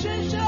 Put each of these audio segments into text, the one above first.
深深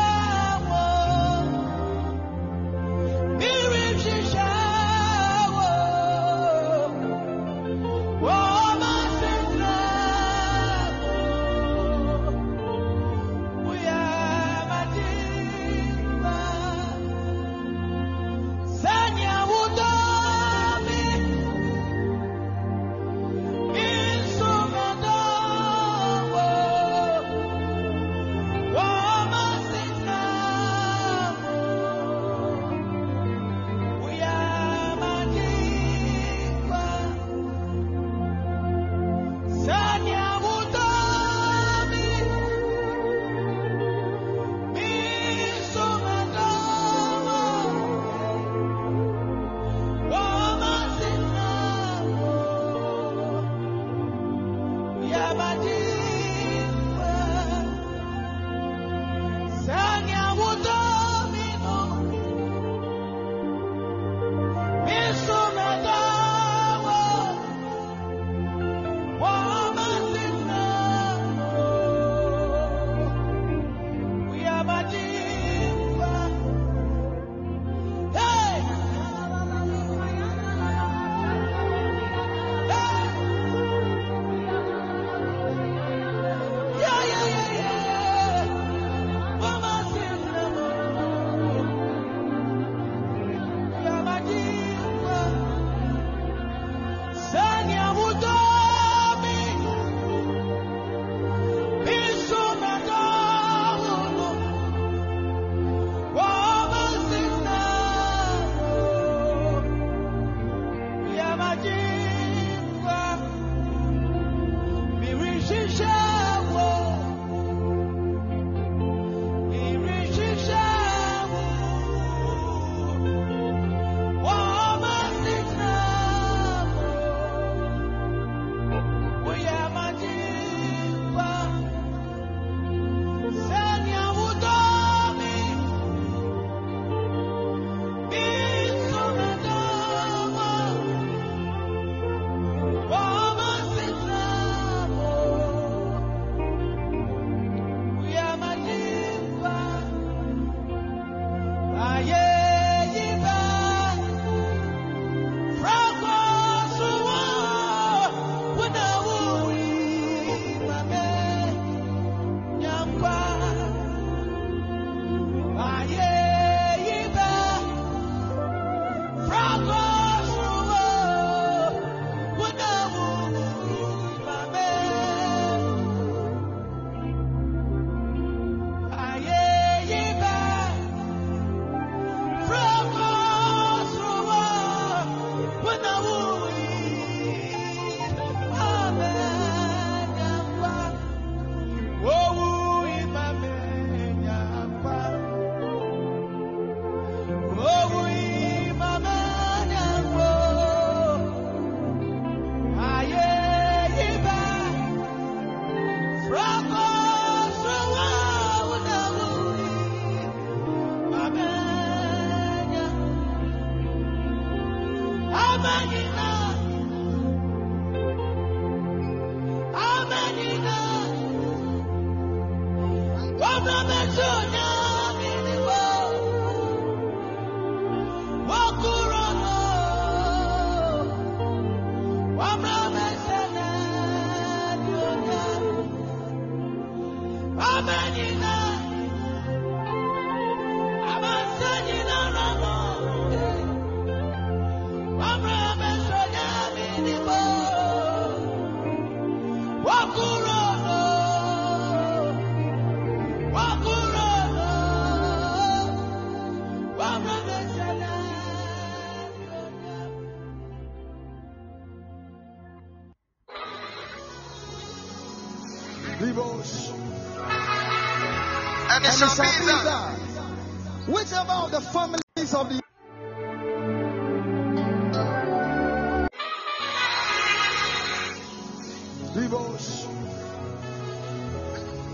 families of the.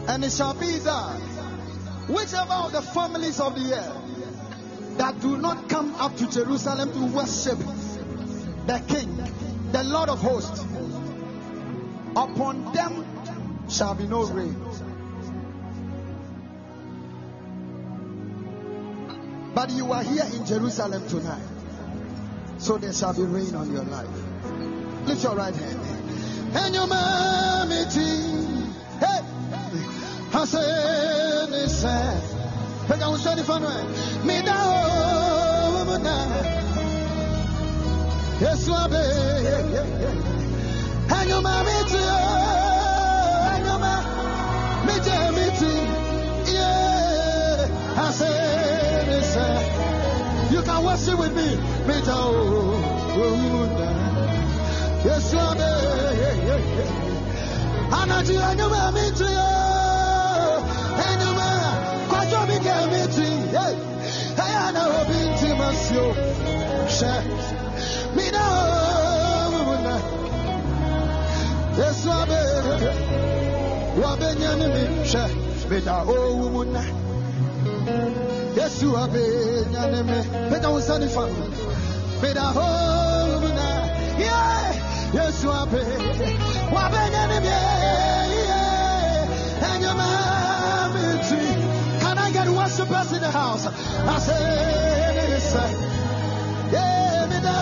And it shall be that whichever of the families of the earth that do not come up to Jerusalem to worship the King, the Lord of hosts, upon them shall be no rain. But you are here in Jerusalem tonight, so there shall be rain on your life. Lift your right hand. And your team. Hey, this. Hey, I was ready for me. now, Yes, you are. And your mommy You can worship with me. Me down. Yes, you. Are. Anaji anyuma mi ti o, anyuma kwajo mi ke mi ti, aya na obi ti ma si o, ṣe mi na o na, Yesu abe, wa be nyani mi ṣe mi o mu na, Yesu abe nyani mi, mi na o sani fa mi, mi na o mu na, yeah. Yesu abe, wa be nyani mi, yeah. Anyuma mi ti. Can I get worshipers in the house? I say, yes, yeah, me da,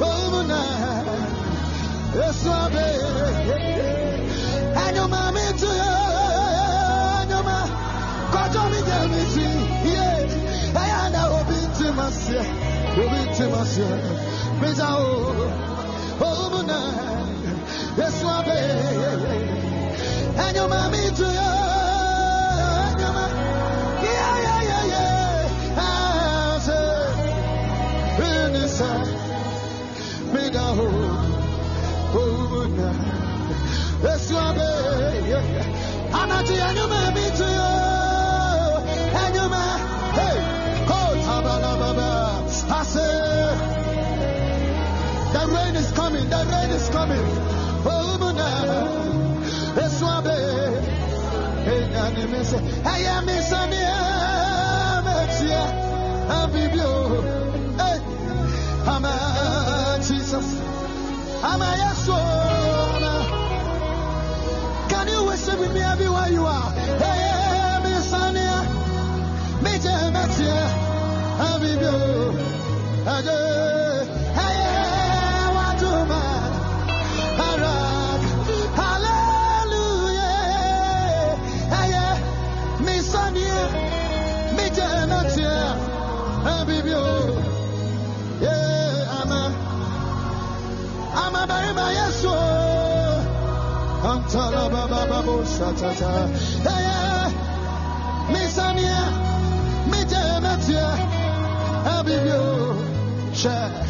oh, mu na. Yesu abe, anyuma oh, mu na. Yesu abe, anyuma mi ti, coming. Oh, Ayamisania, Metia, Abibio, hey, Ama Jesus. Can you worship with me everywhere you are? Hey, Missania, Metia, Metia, Abibio, Ade, Hey, barima Yesu antala baba babo shatata. Eye misania mije metie abibio check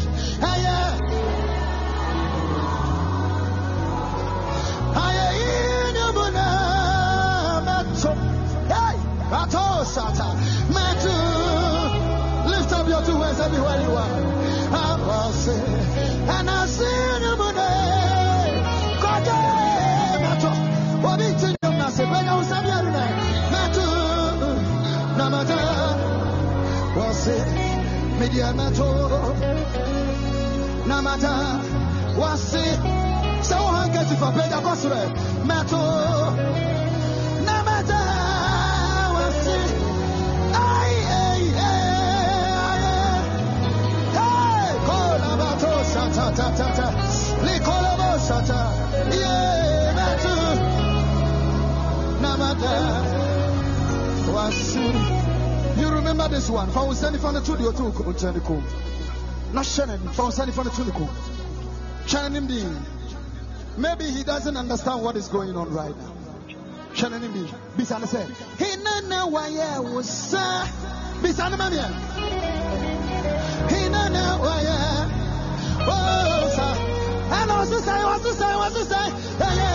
Diamato Namata. Wasi. So handkerchief fa paid a Meto Namata. Wasi. Ay Yeah Mato. Namata remember this one? Fa usani fa netu di otu utani kum. Na shene fa usani fa netu kum. Shene nimdi. Maybe he doesn't understand what is going on right now. Shene nimdi. Bisana say. Hinana waya wasa. Bisana mamia. Hinana waya. Oh, sa. And I was to say, I was to say, I to say. Yeah, yeah.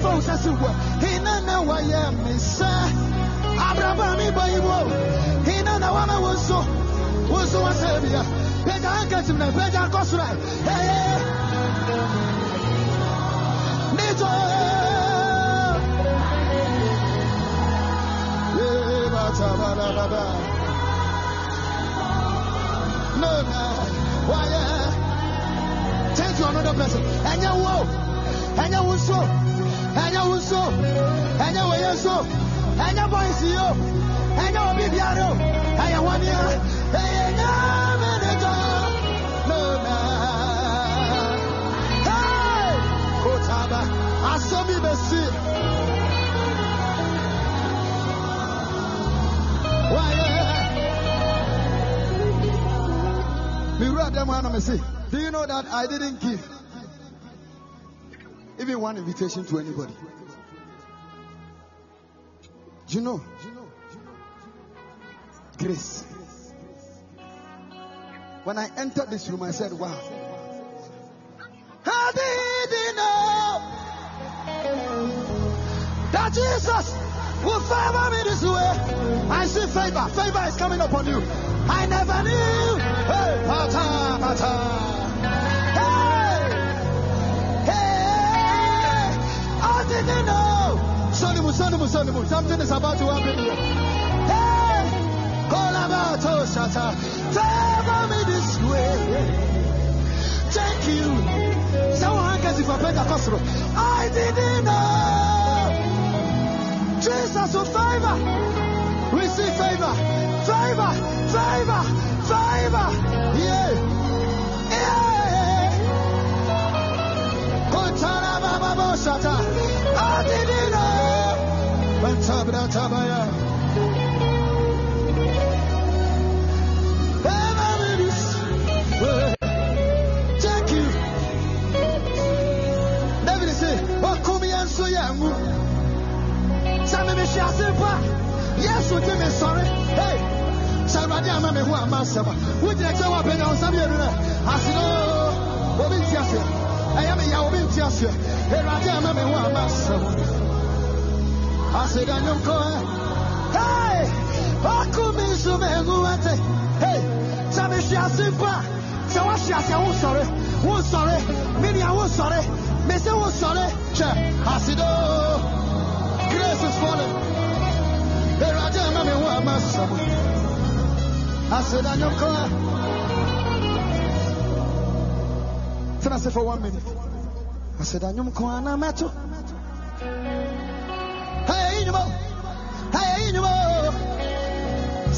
One cast of all says you were. He no know why I'm Miss Abraham, he no know what I was so. Was so a savior. Better I get him, better cost right. Hey, Nito. Yeah, bata, bada, bada. No, no. Why? Turn to another person. And you whoa. And you will so. And you will so. And you will so. And you boy see you. And you will be piano. And you want you. And you No, no. Hey! Kotaba. Asomi besi. Why? Me wrote them one me say, Do you know that I didn't give even one invitation to anybody? Do you know? Grace. When I entered this room, I said, Wow. How didn't know that Jesus will favor me this way. I see favor. Favor is coming upon you. I never knew. Hey, pata, pata. Sonimu, sonimu, sonimu. Something is about to happen here. Hey, kolabato shata. Favor me this way. Thank you. Someone gets it for Pentecostal. I didn't know. Jesus will favor. Receive favor. Favor. Favor. Favor. Yeah. Yeah. Kontana baba boshata. I didn't. Hey. Shabadi ama me hu ama saba. Wo jina che wa penya on sabi eduna. Asino. Obi nti ase. Eya me ya obi nti ase. Erade ama me hu ama saba. Ase da nyom ko. Hey. Okumi so me ngu ate. Hey. Sami shi ase pa. Sɛ woahyɛ ase a wosɔre wosɔre menea wosɔre mese wosɔre hwɛ asedo grace is falling awurade ama me ho ama sɛm aseda nyɔnkoa tena se for one minute aseda Hey.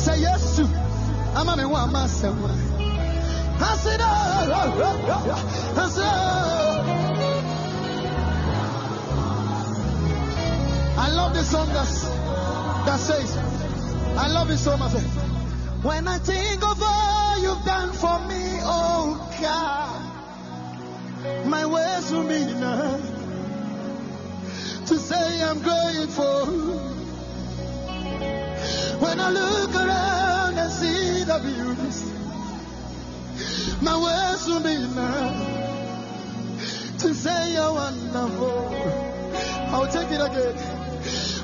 Say yes to. Ama me ho ama sɛm I said, oh oh, oh, oh, oh. I said. I love the song that's, that says, I love it so much. When I think of all you've done for me, oh God, my words will be enough to say I'm grateful. When I look around and see the beauty, my words will be enough to say you're wonderful. I'll take it again.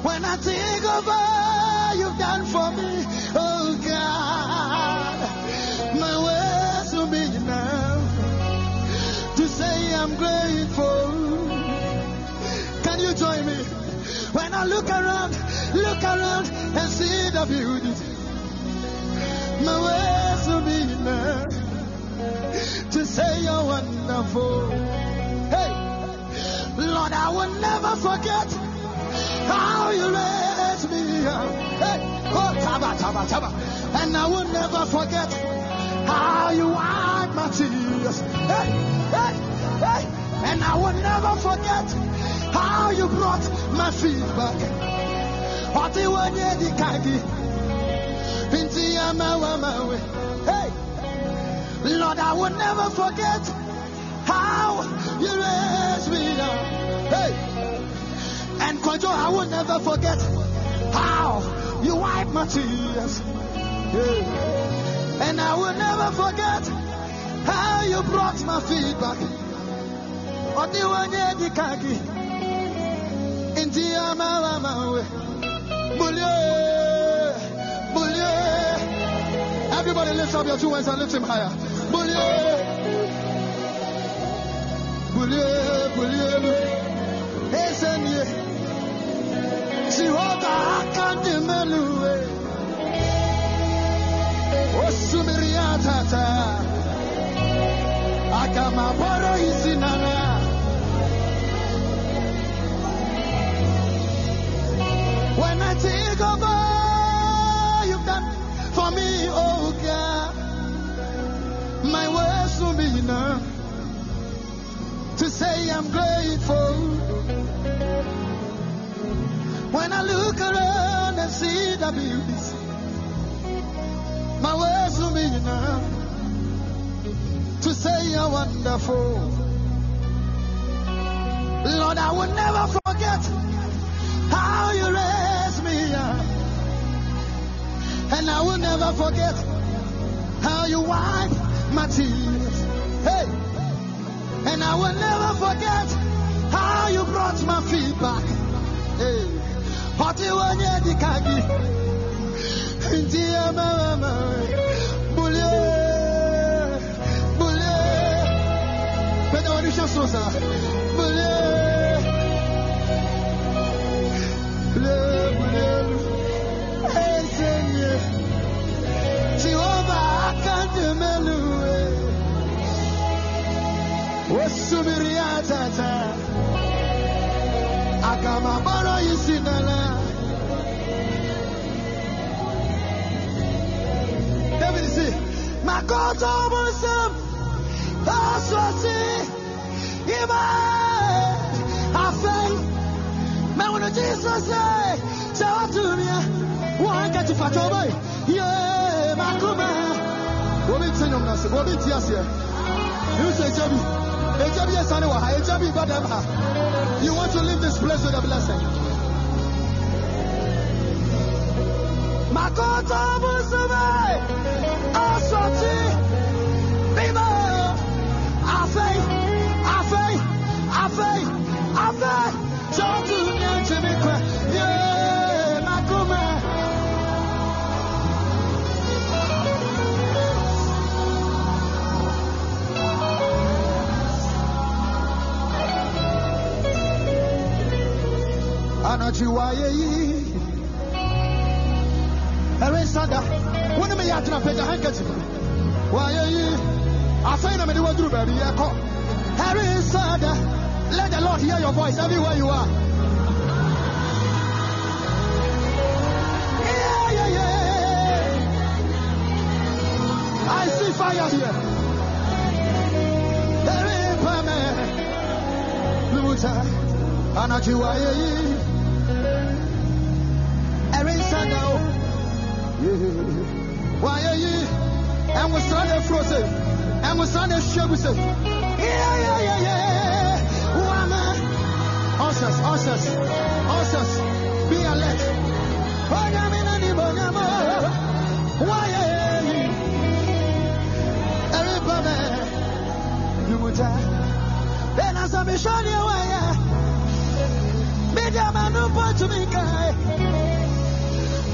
When I think of all you've done for me, oh God, my words will be enough to say I'm grateful you join me? When I look around, look around and see the beauty. My words will be enough to say you're wonderful. Hey, Lord, I will never forget how you raised me up. Hey, oh, taba, taba, taba. And I will never forget how you wiped my tears. Hey, hey, hey. And I will never forget how you brought my feet back. Oti wanye di kagi. Inti ya mawa mawe. Hey. Lord, I will never forget how you raised me up. Hey. And Kojo, I will never forget how you wiped my tears. Yeah. And I will never forget how you brought my feet back. Oti wanye di kagi. Inti ya mawa mawe. Bulye, bulye. Everybody lift up your two hands and lift him higher. Bulye, bulye, bulye. Esenye. Jehovah akandi melue. Osumiria tata. Akama boro isinana. When I think of all you've done for me, oh God, my words will be enough to say I'm grateful. When I look around and see the beauties, my words will be enough to say you're wonderful. Lord, I will never forget how you raised me up. And I will never forget how you wiped my tears. Hey! And I will never forget how you brought my feet back. Hey! Hoti wanye di kagi. Inti ya mama mama. Bulye. Bulye. Pena wanisha sosa. Bulye. Osubiria tata. Akama boro isinala. David say, Makoto Musam, Aswati, Iba, Afei, Man, when Jesus say, Shout to me, one get to fat over, yeah, Makuma. Obi tí nyom nase, obi tí aseɛ. You say Jabi, Jabi yɛ sani wɔ ha, Jabi ba dɛm ha. You want to leave this place with a blessing. Anachiwaye yi ɛre nsada wone meyɛ atena pagya hankachif waye yi afei na mede let the lord hear your voice everywhere you are yeah, yeah, yeah. I see fire here. Ɛre pame, lumuta, anachiwaye yi ẹ̀rín sáńdà o. Wàyé yìí, ẹ̀wọ̀n sàn lè fúró sè, ẹ̀wọ̀n sàn lè ṣẹ́gun sè. Yẹ́yẹ́yẹ́yẹ́, wà má. Ushers, ushers, ushers, be alert. Ọ̀gá mi náà ní bọ̀nyámọ́. Wàyé yìí, ẹ̀rín bá mẹ́. Lùmùtá, bẹ́ẹ̀ náà sọ mi sọ́ ni wáyà. Media manu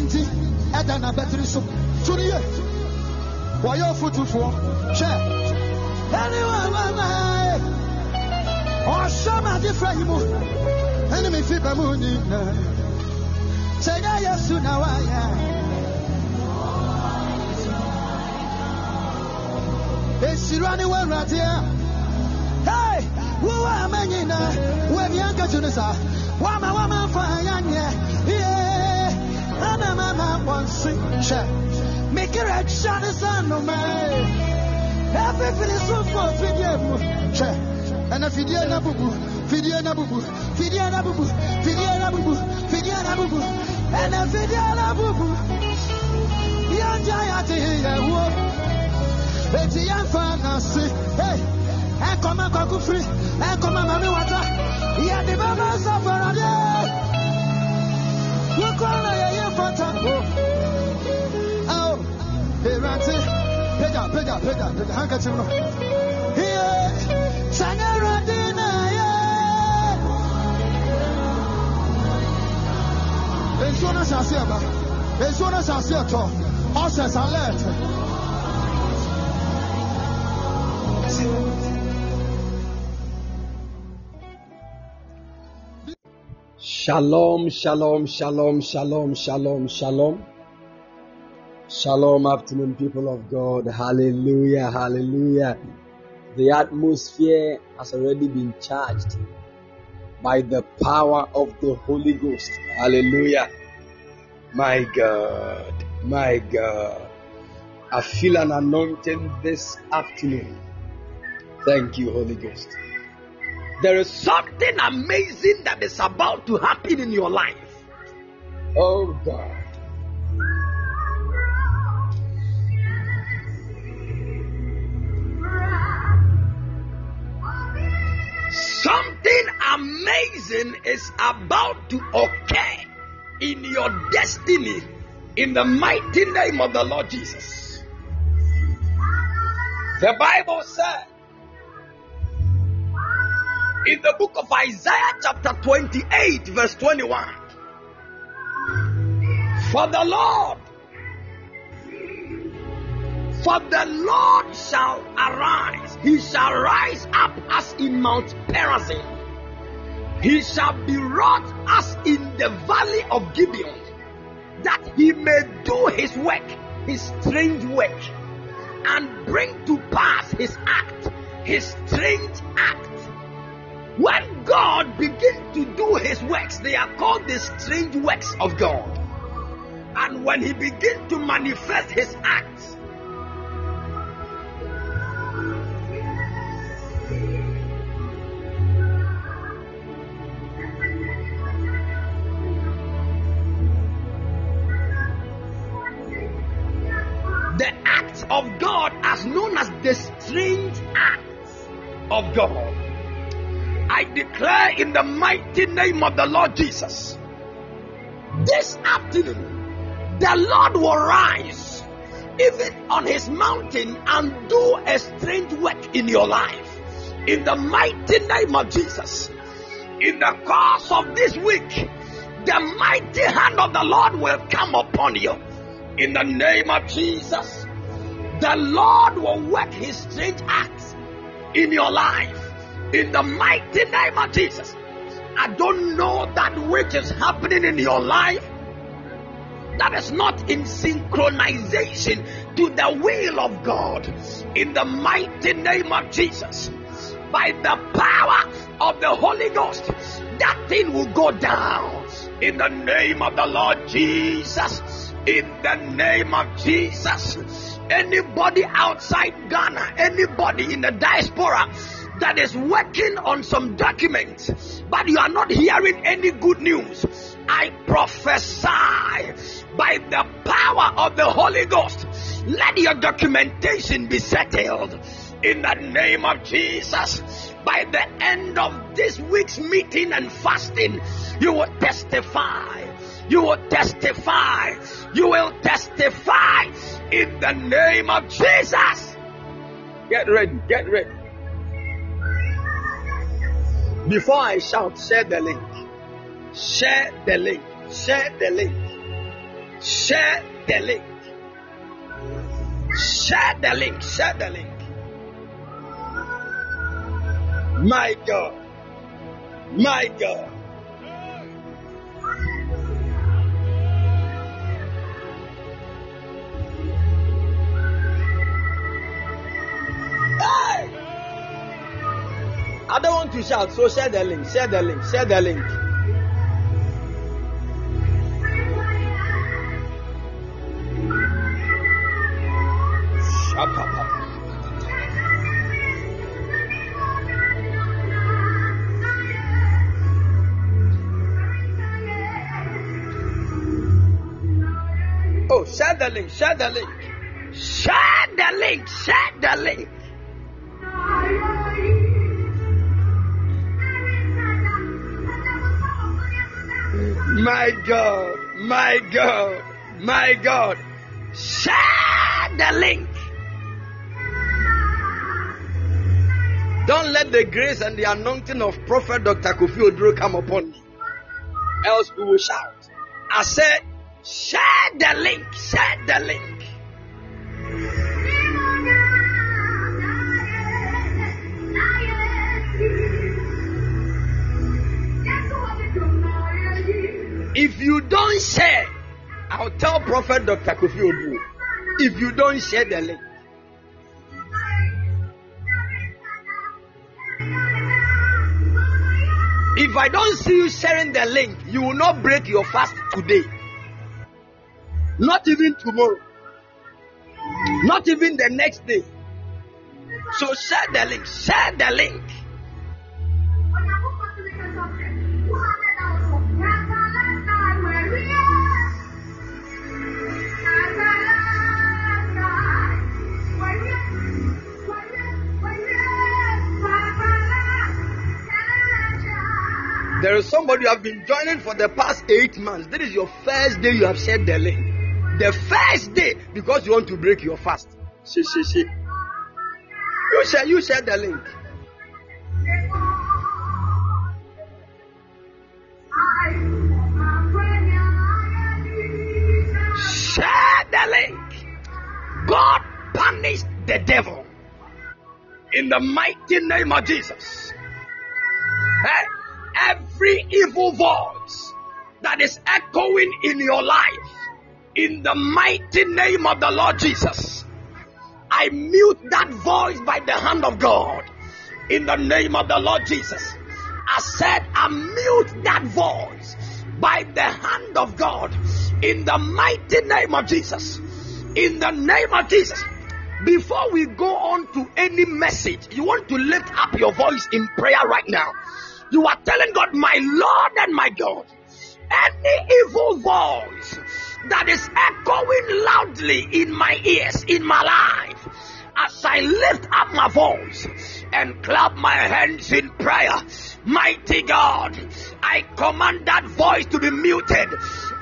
Na hindi, ɛda na bɛtiri so. Tuni ye, wɔyɛ ofutufoɔ. Hwɛ, ɛniwa mama ye, ɔhyɛ ma adi fira yi mu, ɛni mi fi bɛ mu nyina. Sɛ nyɛ Yesu na wayɛ. Esira ni wɔn awurade a. Hey, wo wa ama nyina, wo ani ankatu ne sa. Wama wama fa yanye, yeah. Ana mama wansi, che. Make it a shot is on no man. Everything is so for video, che. And a video na bubu, video na bubu, video na bubu, video na bubu, video na bubu, and a video na bubu. Yanja yati ya wo. Eti ya fa na si, hey. Ekoma kwa kufri, ekoma mami wata. Ya di baba safara de. Wakwana ya ye fata. Oh, erante. Pega, pega, pega, pega. Handkerchief no. Yeah, sangara dina yeah. Nsuo no hyɛ aseɛ ba. Nsuo no hyɛ aseɛ tɔ. Ɔhyɛ salɛt. Shalom, shalom, shalom, shalom, shalom, shalom. Shalom, afternoon, people of God. Hallelujah, hallelujah. The atmosphere has already been charged by the power of the Holy Ghost. Hallelujah. My God, my God. I feel an anointing this afternoon. Thank you, Holy Ghost. There is something amazing that is about to happen in your life. Oh God. Something amazing is about to occur in your destiny in the mighty name of the Lord Jesus. The Bible said in the book of Isaiah, chapter 28, verse 21. For the Lord, for the Lord shall arise, he shall rise up as in Mount Perazim, he shall be wrought as in the valley of Gibeon, that he may do his work, his strange work, and bring to pass his act, his strange act. When God begins to do his works, they are called the strange works of God. And when he begins to manifest his acts, the acts of God as known as the strange acts of God. I declare in the mighty name of the Lord Jesus, this afternoon, the Lord will rise even on his mountain and do a strange work in your life. In the mighty name of Jesus, in the course of this week, the mighty hand of the Lord will come upon you. In the name of Jesus, the Lord will work his strange acts in your life in the mighty name of Jesus. I don't know that which is happening in your life that is not in synchronization to the will of God. In the mighty name of Jesus, by the power of the Holy Ghost, that thing will go down. In the name of the Lord Jesus, In the name of Jesus. Anybody outside Ghana, anybody in the diaspora that is working on some documents, but you are not hearing any good news, I prophesy by the power of the Holy Ghost, let your documentation be settled in the name of Jesus. By the end of this week's meeting and fasting, you will testify. You will testify. You will testify in the name of Jesus. Get ready, get ready. Before I shout, share the link. Share the link. Share the link. Share the link. Share the link. Share the link. My God. My God. I don't want to shout, so share the link, share the link, share the link. Oh, share the link, share the link. Share the link, share the link. My God, my God, my God. Share the link. Don't let the grace and the anointing of Prophet Dr. Kofi Oduro come upon me. Else we will shout. I said, share the link, share the link. If you don't share, I'll tell Prophet Dr. Kofi Oduro. If you don't share the link, if I don't see you sharing the link, you will not break your fast today. Not even tomorrow. Not even the next day. So share the link. Share the link. There is somebody you have been joining for the past eight months. This is your first day you have shared the link. The first day because you want to break your fast. See, see, see. You share, you share the link. Share the link. God punished the devil in the mighty name of Jesus. Hey, every evil voice that is echoing in your life, in the mighty name of the Lord Jesus, I mute that voice by the hand of God. In the name of the Lord Jesus, I said, I mute that voice by the hand of God. In the mighty name of Jesus. In the name of Jesus. Before we go on to any message, you want to lift up your voice in prayer right now. You are telling God, my Lord and my God, any evil voice that is echoing loudly in my ears, in my life, as I lift up my voice and clap my hands in prayer, mighty God, I command that voice to be muted.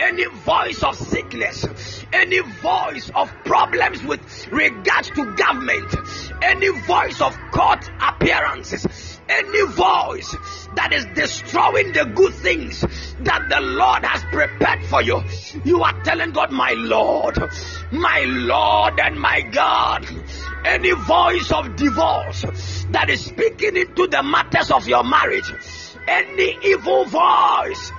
Any voice of sickness, any voice of problems with regards to government, any voice of court appearances, any voice that is destroying the good things that the Lord has prepared for you. You are telling God, My Lord, my Lord, and my God. Any voice of divorce that is speaking into the matters of your marriage, any evil voice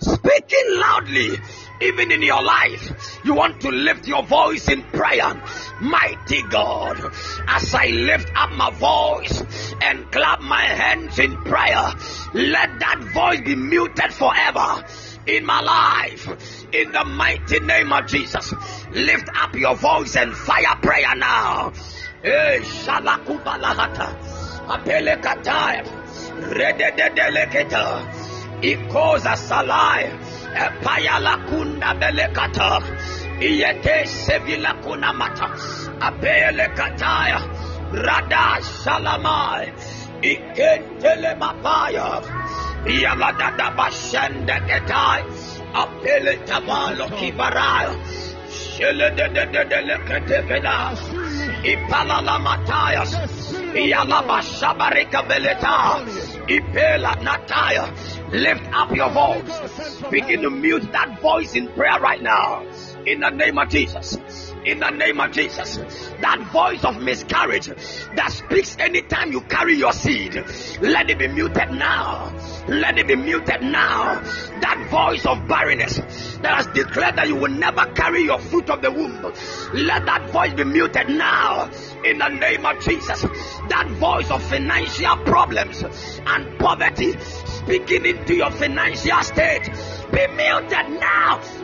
speaking loudly even in your life, you want to lift your voice in prayer. Mighty God, as I lift up my voice and clap my hands in prayer, let that voice be muted forever. in my life. In the mighty name of Jesus. Lift up your voice and fire prayer now. Eh. Epayala kunda belekata. Iyete sevila kuna mata. Apele kataya. Rada salamai. Ikentele mapaya. Yaladada bashende ketai. Apele tabalo kibaraya. Shele de de de de lekete Ipala la matayas. Iyalaba shabarika beleta. Ipela nataya. Lift up your voice. Begin to mute that voice in prayer right now. In the name of Jesus in the name of Jesus. That voice of miscarriage that speaks anytime you carry your seed, let it be muted now. Let it be muted now. That voice of barrenness that has declared that you will never carry your fruit of the womb, let that voice be muted now. In the name of Jesus. That voice of financial problems and poverty speaking into your financial state, be muted now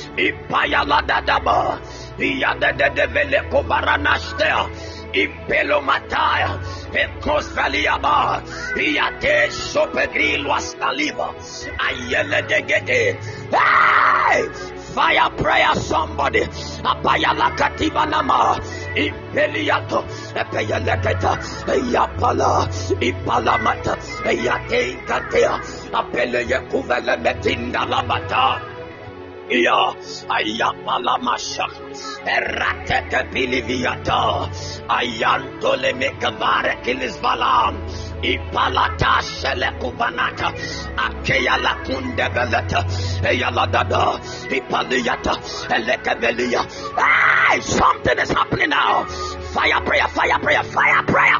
Ipayala dadaba. Iyada de devele kobaranastea. Impelo mataya. Ekos valiaba. Iyate sopegril wasaliva. Ayele degede. Hey! Fire prayer somebody. Apayala kativa nama. Impeliato. Epeyeleketa. Eyapala. Ipalamata. Eyate katea. Apele yekuvele metinda labata. Iya ayapala masha. Eratete biliviata ayantole mekavare kilisvalam ipalata shele kubanata. Akeya la kunde beleta eyala dada ipaliyata elekebelia hey something is happening now. Fire prayer fire prayer fire prayer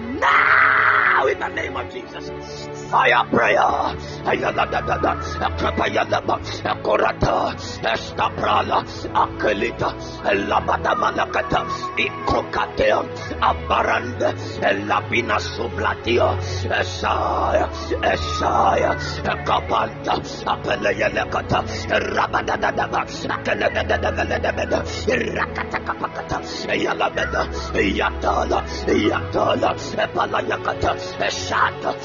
now in the name of Jesus. Fire prayer. Ayadadadada. Akapayadaba. Akorata. Estaprala. Akelita. Labada malakata. Ikokatea. Abaranda. Labina sublatia. Esaya. Esaya. Ekapanta. Apeleyelekata. Rabadadadaba. Akeledadadadadada. Rakatakapakata. Yalabeda. Yatala. Yatala. Epalayakata. Eshata.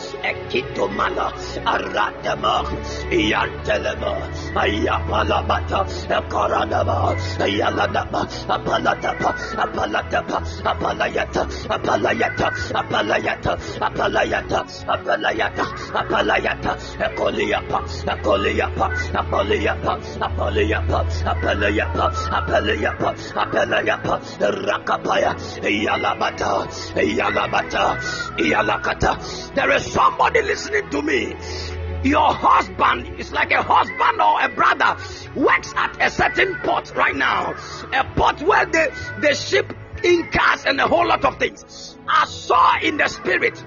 Ekitomala. Aradama. Yantelema. Ayapalabata. Ekoradama. Yaladaba. Apalatapa. Apalatapa. Apalayata. Apalayata. Apalayata. Apalayata. Apalayata. Apalayata. Ekoliapa. Ekoliapa. Apoliapa. Apoliapa. Apalayapa. Apalayapa. Apalayapa. Rakapaya. Yalabata. Yalabata. Yalakata. There is somebody listening to me. Your husband is like a husband or a brother works at a certain port right now. A port where they, they ship in cars and a whole lot of things. I saw in the spirit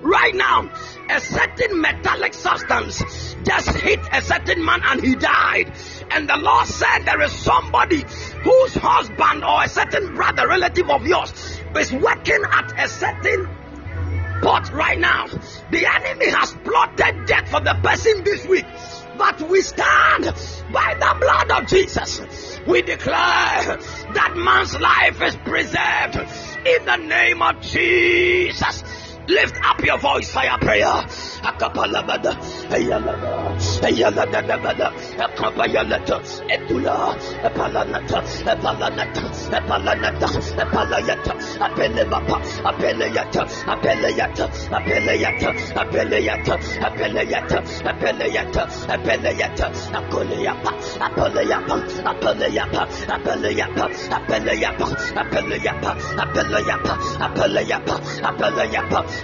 right now a certain metallic substance just hit a certain man and he died. And the Lord said there is somebody whose husband or a certain brother, relative of yours, is working at a certain port right now. The enemy has plotted death for the person this week. But we stand by the blood of Jesus. We declare that man's life is preserved in the name of Jesus. Lift up your voice, fire prayer.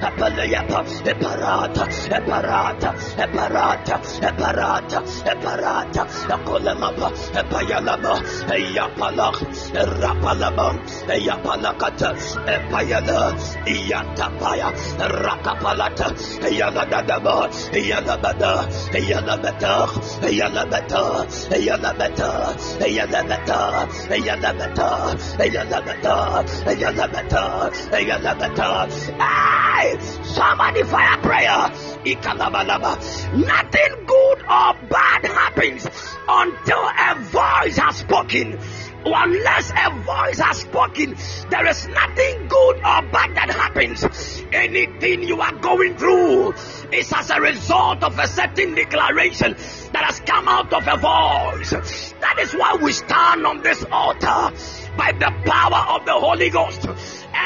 Apeleyapa, Eparata, Eparata, Eparata, Eparata, Eparata, Akolemapa, Epayalaba, Eyapalak, Rapalaba, Eyapalakata, Epayala, Iyatapaya, Rakapalata, Eyaladadaba, Eyalabada, Eyalabata, Eyalabata, Eyalabata, Eyalabata, Eyalabata, Eyalabata, Eyalabata, Eyalabata. Hey! Somebody fire prayer. Nothing good or bad happens until a voice has spoken. Unless a voice has spoken, there is nothing good or bad that happens. Anything you are going through is as a result of a certain declaration that has come out of a voice. That is why we stand on this altar by the power of the Holy Ghost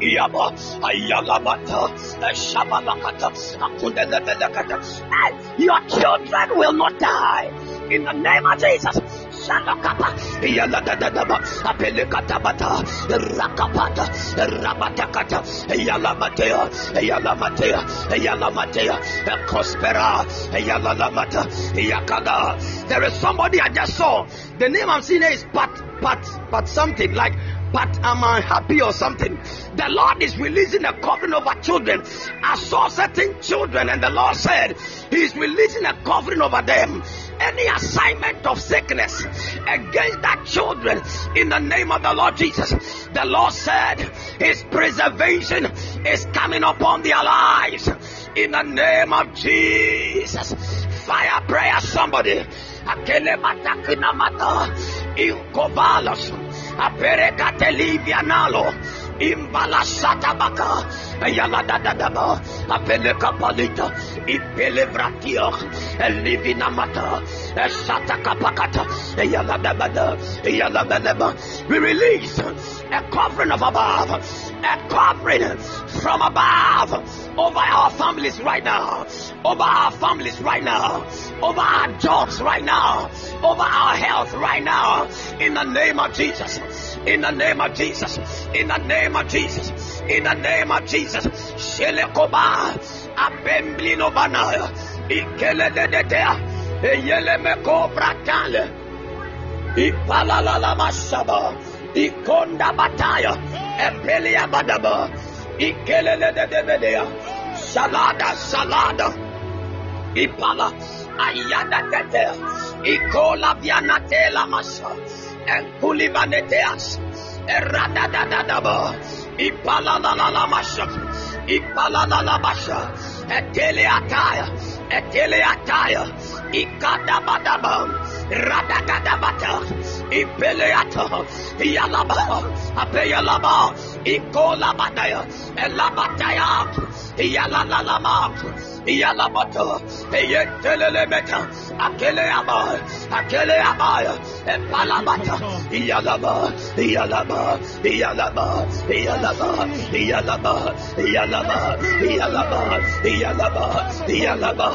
Yaba, Ayalamata, Shabalakata, Akundelebelekata. Your children will not die in the name of Jesus. Shalakapa, Yaladadaba, Apelekatabata, Rakapata, Rabatakata, Yalamatea, Yalamatea, Yalamatea, Prospera, Yalalamata, Yakada. There is somebody I just saw. The name I'm seeing is Pat, Pat, Pat something like but am I happy or something? The Lord is releasing a covering over children. I saw certain children, and the Lord said, He is releasing a covering over them. Any assignment of sickness against that children in the name of the Lord Jesus, the Lord said, His preservation is coming upon their lives in the name of Jesus. Fire prayer, somebody. Akele matakina mata. Inkovalos Apere katelibia nalo. imbalasata satabaka yaladadadaba apelekapalita ipelevratio elivinamata eshatakapakata yaladabada yaladadaba we release a covering of above a covering from above over our families right now over our families right now over our jobs right now over our health right now. In the name of Jesus in the name of Jesus in the name of Jesus in the name of Jesus. Shelekoba Abemblino Banaya Ikele de Dea Eyele Meko Bratale Ipalala Mashaba Ikonda Bataya Epelia Badaba Ikele de Dea Salada Salada Ipala Ayada Dete Ikola Vianatela Masa Enkulibaneteas Eradadadadaba Ipala la Ipalalalamasha. Ipalalalamasha. Eteleataya. Eteleataya. Ikadabadabam. Radakadabata. Ipeleata. Yalaba. Apeyalaba. Ikolabataya. Elabataya. Yalalalama. Yalabata Yetelemeta Akeleama Akeleama Epalamata Yalaba Yalaba Yalaba Yalaba Yalaba Yalaba Yalaba Yalaba Yalaba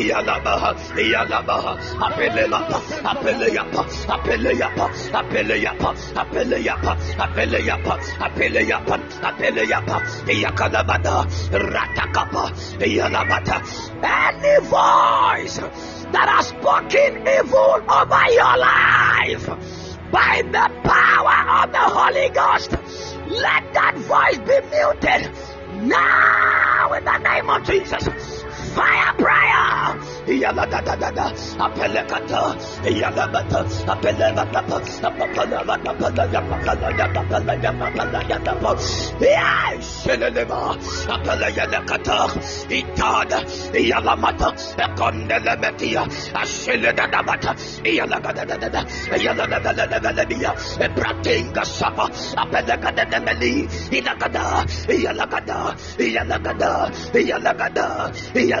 Yalaba Yalaba Apelelapa Apeleyapa Apeleyapa Apeleyapa Apeleyapa Apeleyapa Apeleyapa Apeleyapa Yakadabada Ratakapa Yalabata any voice that has spoken evil over your life by the power of the Holy Ghost, let that voice be muted now in the name of Jesus fire prayer. Yabadadadada, apelekata,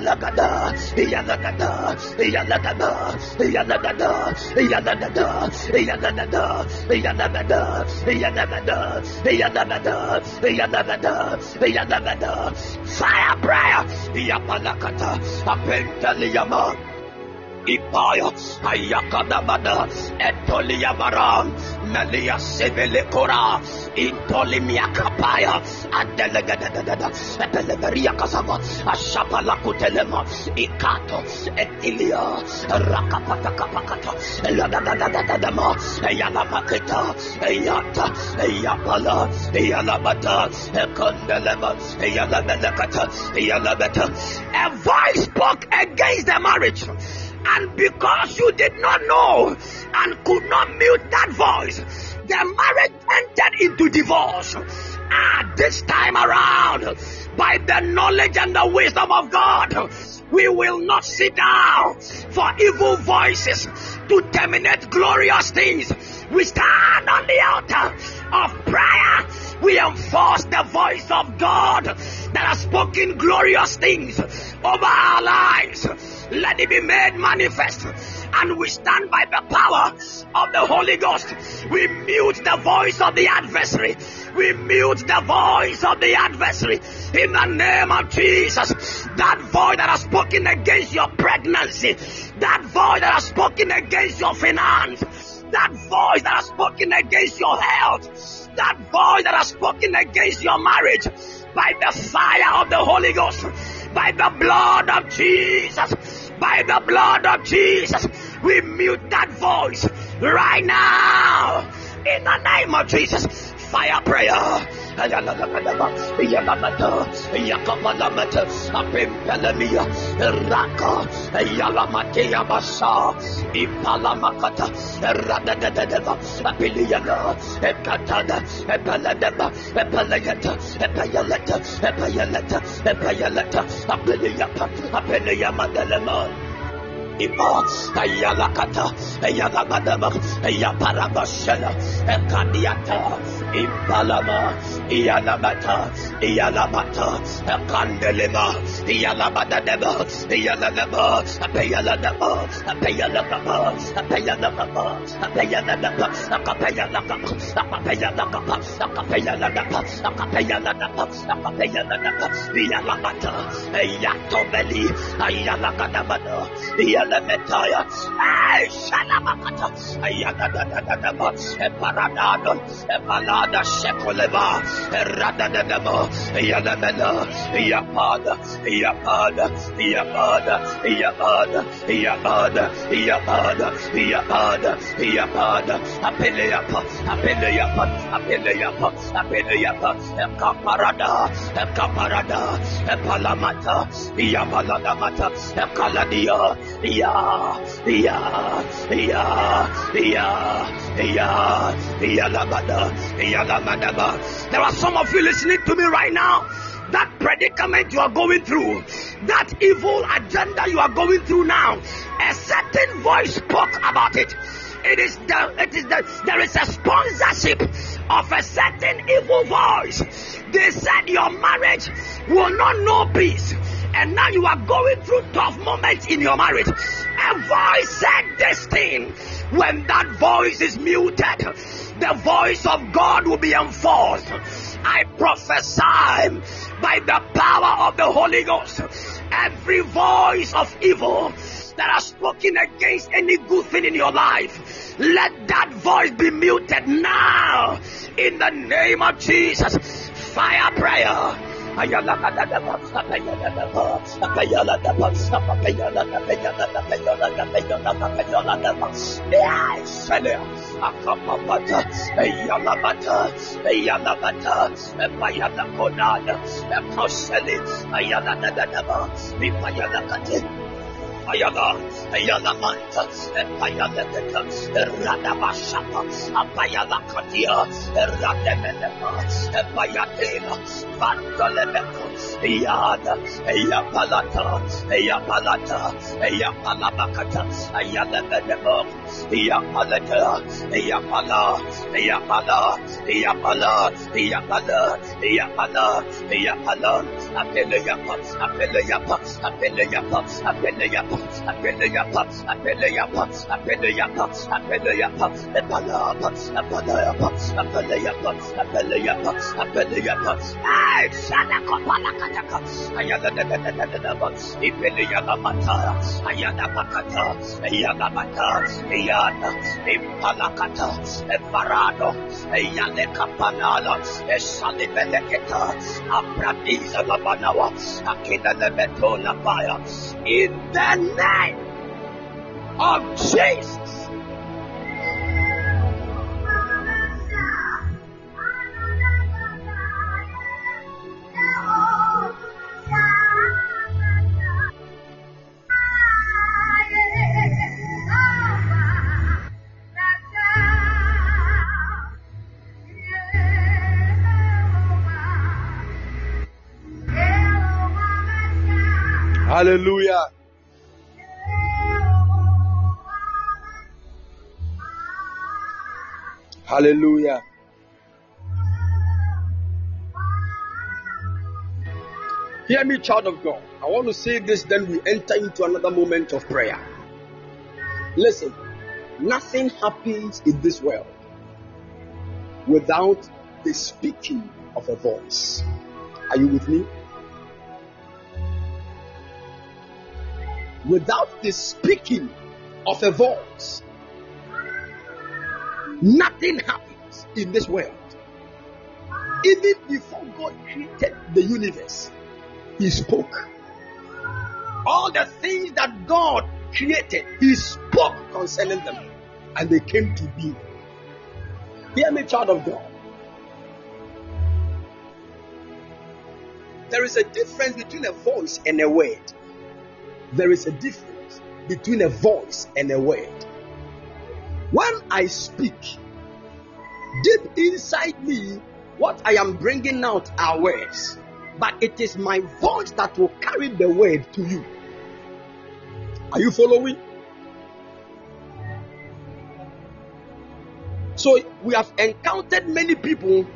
yala kada yala kada yala kada yala kada yala kada yala kada yala kada yala kada yala kada yala kada yala kada yala kada yala kada fire prayer Ipaya, Ayakadabada, Etoliabara, Melia Sevelecora, Intolimia Capaya, Adelegada, Deliveria Casava, Ashapala Cutelema, Icato, Etilia, Rakapata Capacata, Eladadadadadama, Ayalapaketa, Ayata, Ayapala, Ayalabata, Econdelema, Ayalabata, Ayalabata. A voice spoke against the marriage. And because you did not know and could not mute that voice, the marriage entered into divorce. Ah, this time around, by the knowledge and the wisdom of God, we will not sit down for evil voices to terminate glorious things. We stand on the altar of prayer. We enforce the voice of God that has spoken glorious things over our lives. Let it be made manifest. And we stand by the power of the Holy Ghost. We mute the voice of the adversary. We mute the voice of the adversary in the name of Jesus. That voice that has spoken against your pregnancy, that voice that has spoken against your finance, that voice that has spoken against your health, that voice that has spoken against your marriage, by the fire of the Holy Ghost, by the blood of Jesus, by the blood of Jesus, we mute that voice right now in the name of Jesus. Fire prayer. Yalamata, Yakapalamata, Apimpelamia, Raka, Yalamatea Basa, Ipalamakata, Radadadeva, Apiliana, Ekatada, Epaladeba, Epalagata, Epayaleta, Epayaleta, Epayaleta, Apiliapa, Apiliamadeleman ipo ayagakata ayagadaba ayaparabashela ekadiata impalama iyalabata iyalabata ekandelema iyalabadadeba iyaladaba apayaladaba apayalakaba apayaladaba apayaladaba akapayalakaba akapayalakaba akapayaladaba akapayaladaba akapayaladaba iyalakata ayatobeli ayalakadabada iyal Ay, Shalamakata, Ayadadadadaba, Eparadado, Epalada, Shekoleva, Eradadadaba, Iyalamela, Iyapada, Iyapada, Iyapada, Iyapada, Iyapada, Iyapada, Iyapada, Iyapada, Apeleapa, Apeleapa, Apeleapa, Apeleapa, Ekaparada, Ekaparada, Epalamata, Iyabaladamata, Ekaladia, Ya, Ya, Ya, Ya, Ya, Yalamadaba. There are some of you listening to me right now that predicament you are going through, that evil agenda you are going through now, a certain voice spoke about it. It is the it is the there is a sponsorship of a certain evil voice. They said your marriage will not know peace. And now you are going through tough moments in your marriage. A voice said this thing. When that voice is muted, the voice of God will be enforced. I prophesy by the power of the Holy Ghost, every voice of evil that has spoken against any good thing in your life, let that voice be muted now in the name of Jesus. Fire prayer. Ayala Ayada, Ayada Manta, Ayada Teta, Radabashata, Apayada Katia, Yapa, Apele Yapa, Yapa, Apeleyapa, Apeleyapa, Apeleyapa, Apeleyapa, Epalapa, Apeleyapa, Apeleyapa, Apeleyapa, Apeleyapa, Ay, Shalakapalakataka, Ayadadadadadadadaba, Ipeleyamata, Ayadabakata, Ayadabata, Ayada, Impalakata, Eparado, Ayadekapanala, Esalibeleketa, Apradiza Labanawa, Akida Lebetona Fire, in the name of Jesus. Hallelujah. Hallelujah. Hear me, child of God. I want to say this, then we enter into another moment of prayer. Listen, nothing happens in this world without the speaking of a voice. Are you with me? Without the speaking of a voice, nothing happens in this world. Even before God created the universe, He spoke. All the things that God created, He spoke concerning them, and they came to be. Hear me, child of God. There is a difference between a voice and a word. There is a difference between a voice and a word. When I speak, deep inside me, what I am bringing out are words, but it is my voice that will carry the word to you. Are you following? So, we have encountered many people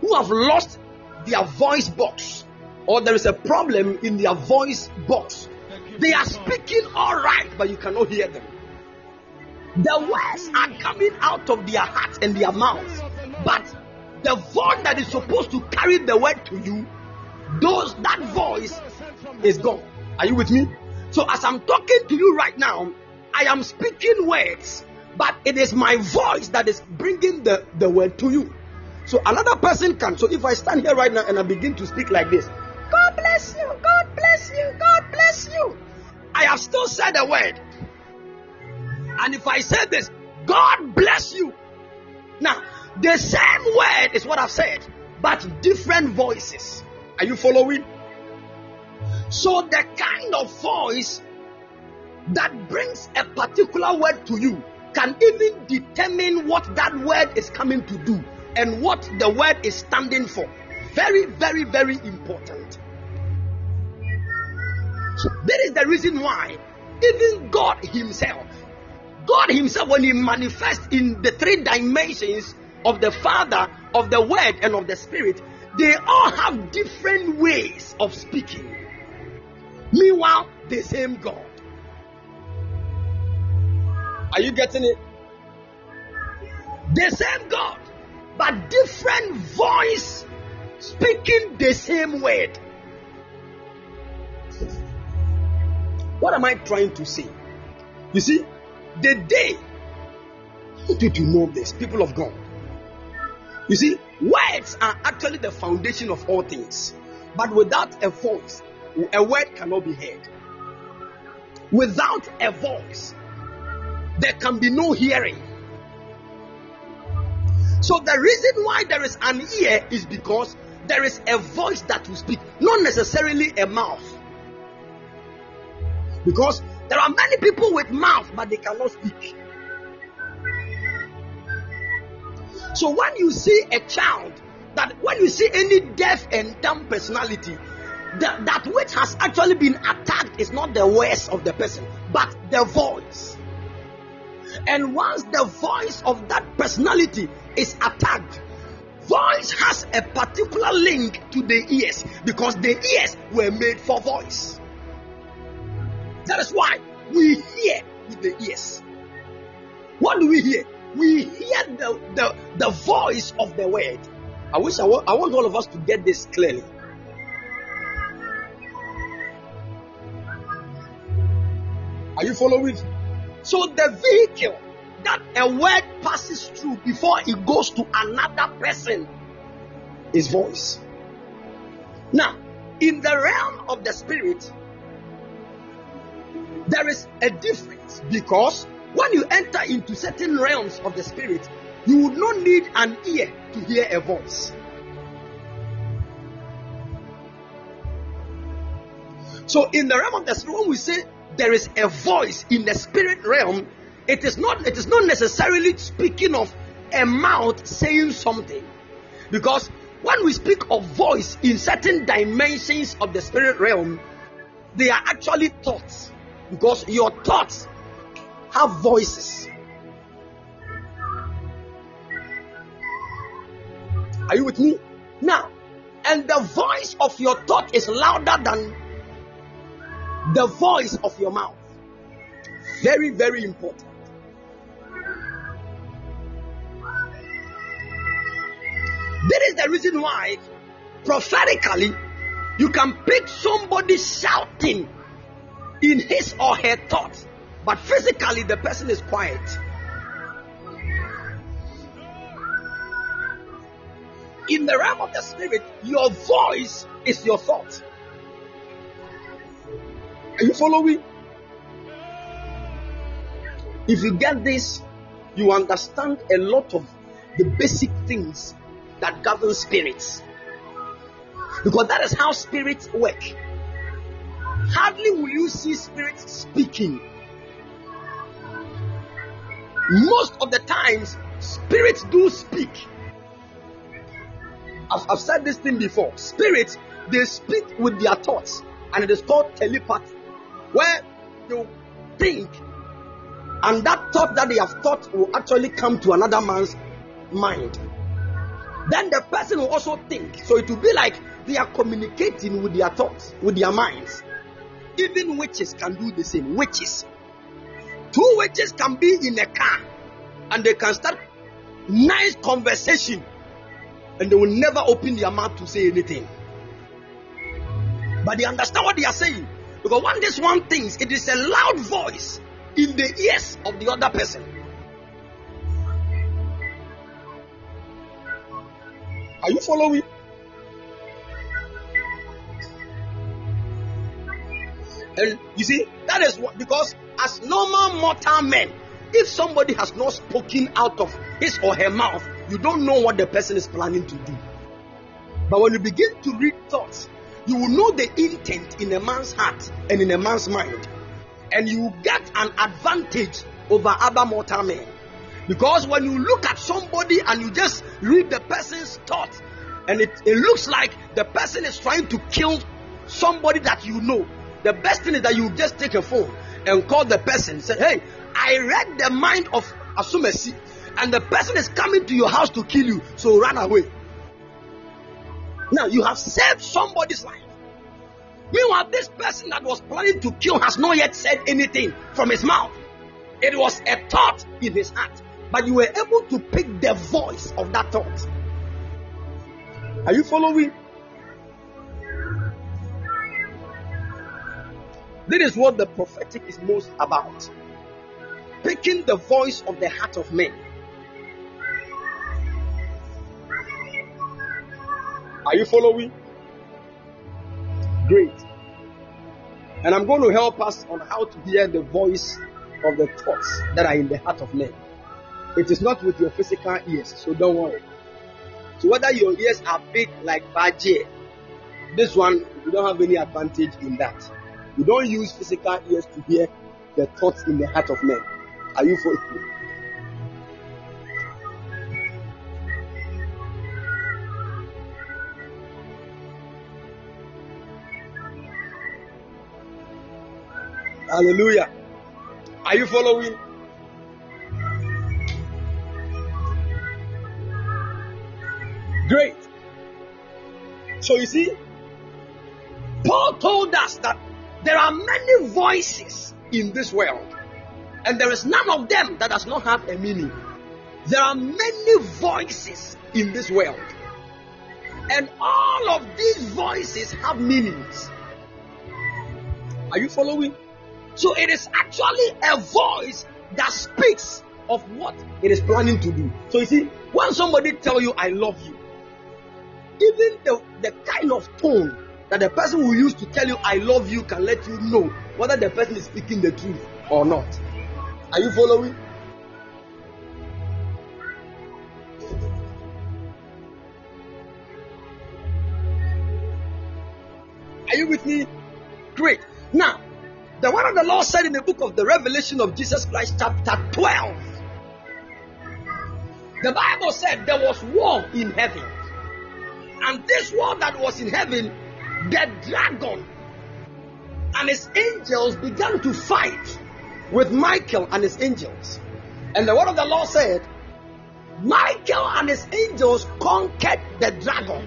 who have lost their voice box, or there is a problem in their voice box. They are speaking all right, but you cannot hear them. The words are coming out of their hearts and their mouths. but the voice that is supposed to carry the word to you, those that voice is gone. Are you with me? So as I'm talking to you right now, I am speaking words, but it is my voice that is bringing the, the word to you. So another person can. So if I stand here right now and I begin to speak like this, God bless you, God bless you, God bless you. I have still said a word. And if I say this, God bless you. Now, the same word is what I've said, but different voices. Are you following? So, the kind of voice that brings a particular word to you can even determine what that word is coming to do and what the word is standing for. Very, very, very important. So, that is the reason why even God Himself, God Himself, when He manifests in the three dimensions of the Father, of the Word, and of the Spirit, they all have different ways of speaking. Meanwhile, the same God. Are you getting it? The same God, but different voice speaking the same word. What am I trying to say? You see, the day want you know this, people of God. You see, words are actually the foundation of all things. But without a voice, a word cannot be heard. Without a voice, there can be no hearing. So the reason why there is an ear is because there is a voice that will speak, not necessarily a mouth. Because There are many people with mouth, but they cannot speak. So when you see a child, that when you see any deaf and dumb personality, that, that which has actually been attacked is not the words of the person, but the voice. And once the voice of that personality is attacked, voice has a particular link to the ears because the ears were made for voice. That is why we hear with the ears. What do we hear? We hear the, the, the voice of the word. I wish I want, I want all of us to get this clearly. Are you following? So the vehicle that a word passes through before it goes to another person is voice. Now, in the realm of the spirit, there is a difference because when you enter into certain realms of the spirit, you would not need an ear to hear a voice. So, in the realm of the spirit, when we say there is a voice in the spirit realm, it is not it is not necessarily speaking of a mouth saying something, because when we speak of voice in certain dimensions of the spirit realm, they are actually thoughts, because your thoughts have voices. Are you with me? Now, and the voice of your thought is louder than the voice of your mouth. Very, very important. That is the reason why, prophetically, you can pick somebody shouting in his or her thoughts, but physically the person is quiet. In the realm of the spirit, your voice is your thought. Are you following? If you get this, you understand a lot of the basic things that govern spirits. Because that is how spirits work. Hardly will you see spirits speaking. Most of the times, spirits do speak. I've, I've said this thing before. Spirits, they speak with their thoughts, and it is called telepathy, where you think, and that thought that they have thought will actually come to another man's mind. Then the person will also think. So it will be like they are communicating with their thoughts, with their minds. Even witches can do the same. Witches. Two witches can be in a car and they can start nice conversation and they will never open their mouth to say anything. But they understand what they are saying. Because when this one thinks, it is a loud voice in the ears of the other person. Are you following? And you see, that is what because as normal mortal men, if somebody has not spoken out of his or her mouth, you don't know what the person is planning to do. But when you begin to read thoughts, you will know the intent in a man's heart and in a man's mind, and you get an advantage over other mortal men. Because when you look at somebody and you just read the person's thoughts, and it, it looks like the person is trying to kill somebody that you know, the best thing is that you just take a phone and call the person. Say, hey, I read the mind of Asumesi, and the person is coming to your house to kill you, so run away. Now you have saved somebody's life. Meanwhile, this person that was planning to kill has not yet said anything from his mouth. It was a thought in his heart, but you were able to pick the voice of that thought. Are you following? This is what the prophetic is most about. Picking the voice of the heart of men. Are you following? Great. And I'm going to help us on how to hear the voice of the thoughts that are in the heart of men. It is not with your physical ears, so don't worry. So whether your ears are big like Baje, this one you don't have any advantage in that. You don't use physical ears to hear the thoughts in the heart of men. Are you following? Hallelujah. Are you following? Great. So you see, Paul told us that there are many voices in this world, and there is none of them that does not have a meaning. There are many voices in this world, and all of these voices have meanings. Are you following? So it is actually a voice that speaks of what it is planning to do. So you see, when somebody tell you I love you, even the, the kind of tone that the person who used to tell you I love you can let you know whether the person is speaking the truth or not. Are you following? Are you with me? Great. Now, the word of the Lord said in the book of the Revelation of Jesus Christ, chapter 12. The Bible said there was war in heaven. And this war that was in heaven, the dragon and his angels began to fight with Michael and his angels. And the word of the Lord said, Michael and his angels conquered the dragon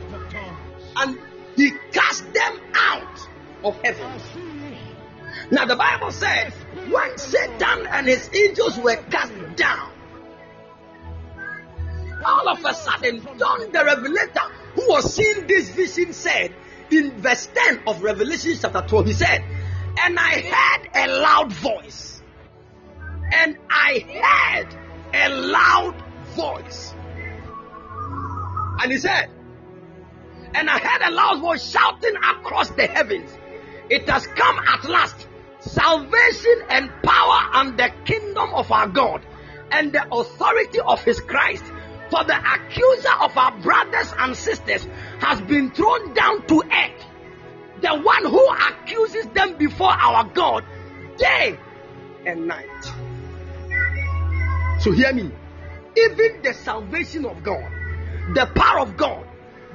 and he cast them out of heaven. Now, the Bible says, when Satan and his angels were cast down, all of a sudden, John the Revelator, who was seeing this vision, said in verse 10 of Revelation chapter 12, he said, And I heard a loud voice, and I heard a loud voice, and he said, And I heard a loud voice shouting across the heavens, It has come at last salvation and power and the kingdom of our God and the authority of his Christ. For the accuser of our brothers and sisters has been thrown down to earth. The one who accuses them before our God day and night. So hear me. Even the salvation of God, the power of God,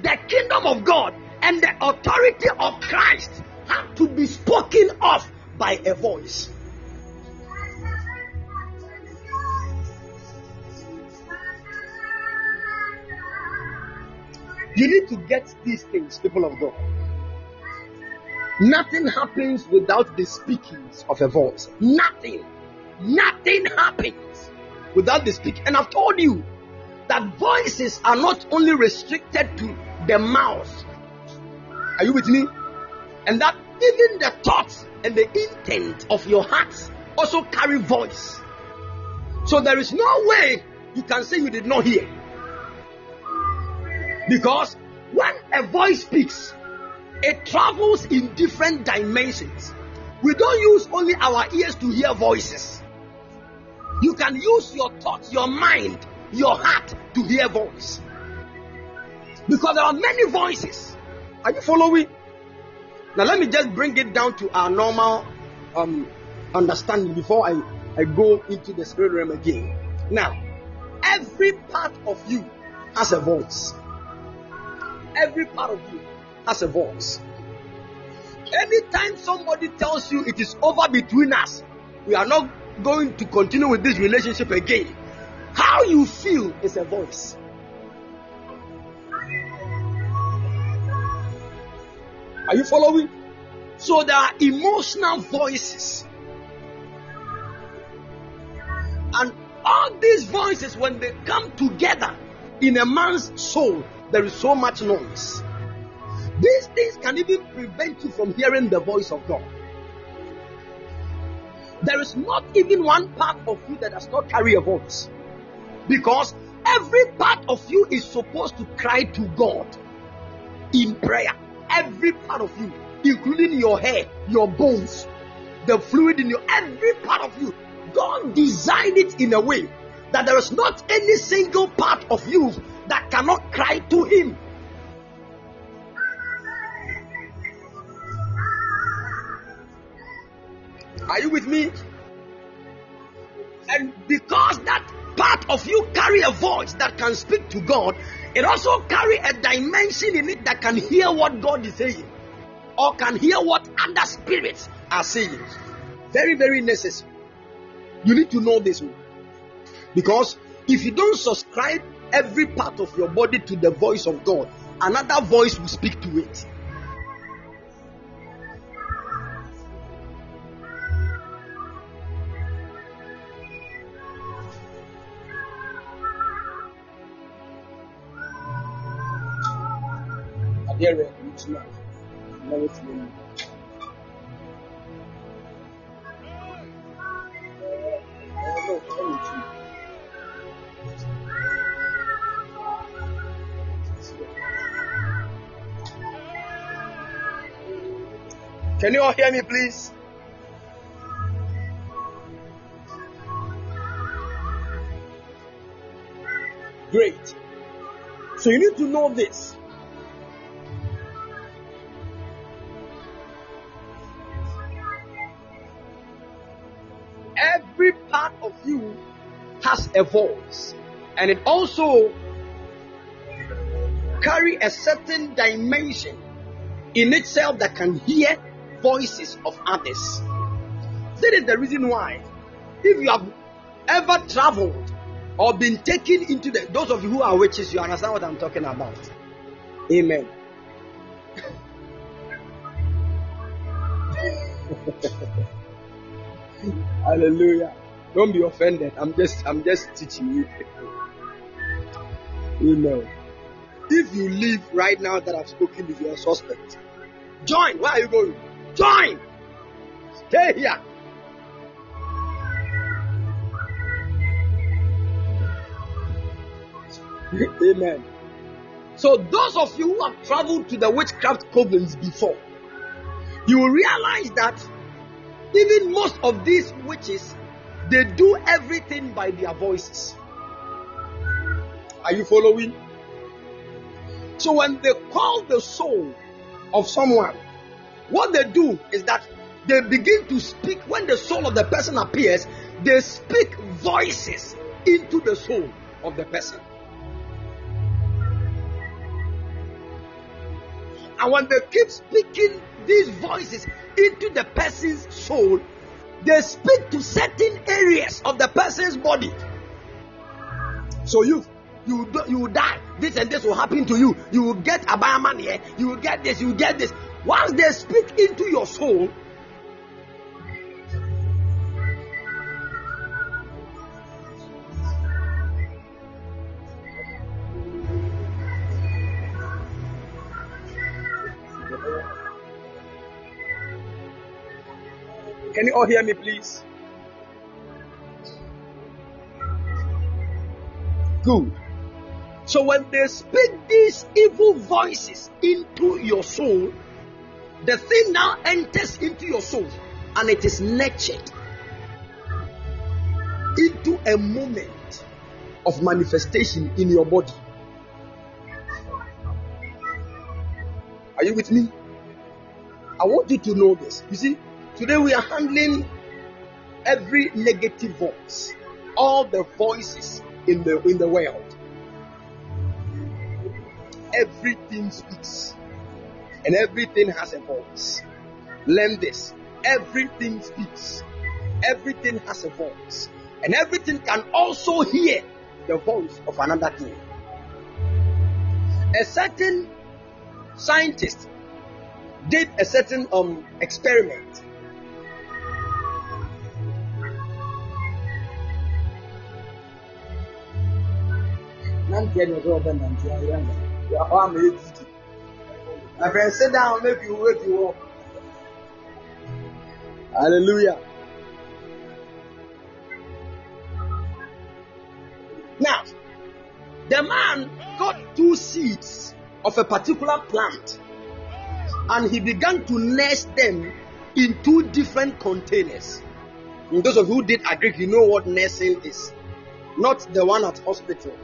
the kingdom of God, and the authority of Christ have to be spoken of by a voice. You need to get these things, people of God. Nothing happens without the speakings of a voice. Nothing. Nothing happens without the speaking. And I've told you that voices are not only restricted to the mouth. Are you with me? And that even the thoughts and the intent of your heart also carry voice. So there is no way you can say you did not hear. Because when a voice speaks, it travels in different dimensions. We don't use only our ears to hear voices. You can use your thoughts, your mind, your heart to hear voice. Because there are many voices. Are you following? Now let me just bring it down to our normal um, understanding before I, I go into the spirit realm again. Now, every part of you has a voice. Every part of you has a voice. Anytime somebody tells you it is over between us, we are not going to continue with this relationship again. How you feel is a voice. Are you following? So there are emotional voices. And all these voices, when they come together in a man's soul, there is so much noise. These things can even prevent you from hearing the voice of God. There is not even one part of you that does not carry a voice. Because every part of you is supposed to cry to God in prayer. Every part of you, including your hair, your bones, the fluid in your every part of you. God designed it in a way that there is not any single part of you that cannot cry to Him. Are you with me? And because that part of you carry a voice that can speak to God, it also carry a dimension in it that can hear what God is saying or can hear what other spirits are saying. Very, very necessary. You need to know this one. Because if you don't subscribe every part of your body to the voice of God, another voice will speak to it. Can you all hear me, please? Great. So you need to know this. Every part of you has a voice, and it also carry a certain dimension in itself that can hear voices of others. That is the reason why, if you have ever traveled or been taken into the, those of you who are witches, you understand what I'm talking about. Amen. Hallelujah. Don't be offended. I'm just I'm just teaching you. Amen. If you leave right now that I've spoken with your suspect, join. Where are you going? Join. Stay here. Amen. So, those of you who have traveled to the witchcraft covens before, you will realize that even most of these witches, they do everything by their voices. Are you following? So, when they call the soul of someone, what they do is that they begin to speak when the soul of the person appears, they speak voices into the soul of the person. And when they keep speaking these voices into the person's soul, they speak to certain areas of the person's body. So you you you die. This and this will happen to you. You will get a man here. You will get this. You will get this. Once they speak into your soul, Can you all hear me, please? Good. So when they speak these evil voices into your soul, the thing now enters into your soul and it is nurtured into a moment of manifestation in your body. Are you with me? I want you to know this. You see, today we are handling every negative voice, all the voices in the in the world. Everything speaks and everything has a voice. Learn this. Everything speaks. Everything has a voice. And everything can also hear the voice of another thing. A certain scientist did a certain um experiment. My friend, sit down, make you wake you up. Hallelujah. Now, the man got two seeds of a particular plant and he began to nest them in two different containers. And those of you who did agree, you know what nursing is, not the one at hospital.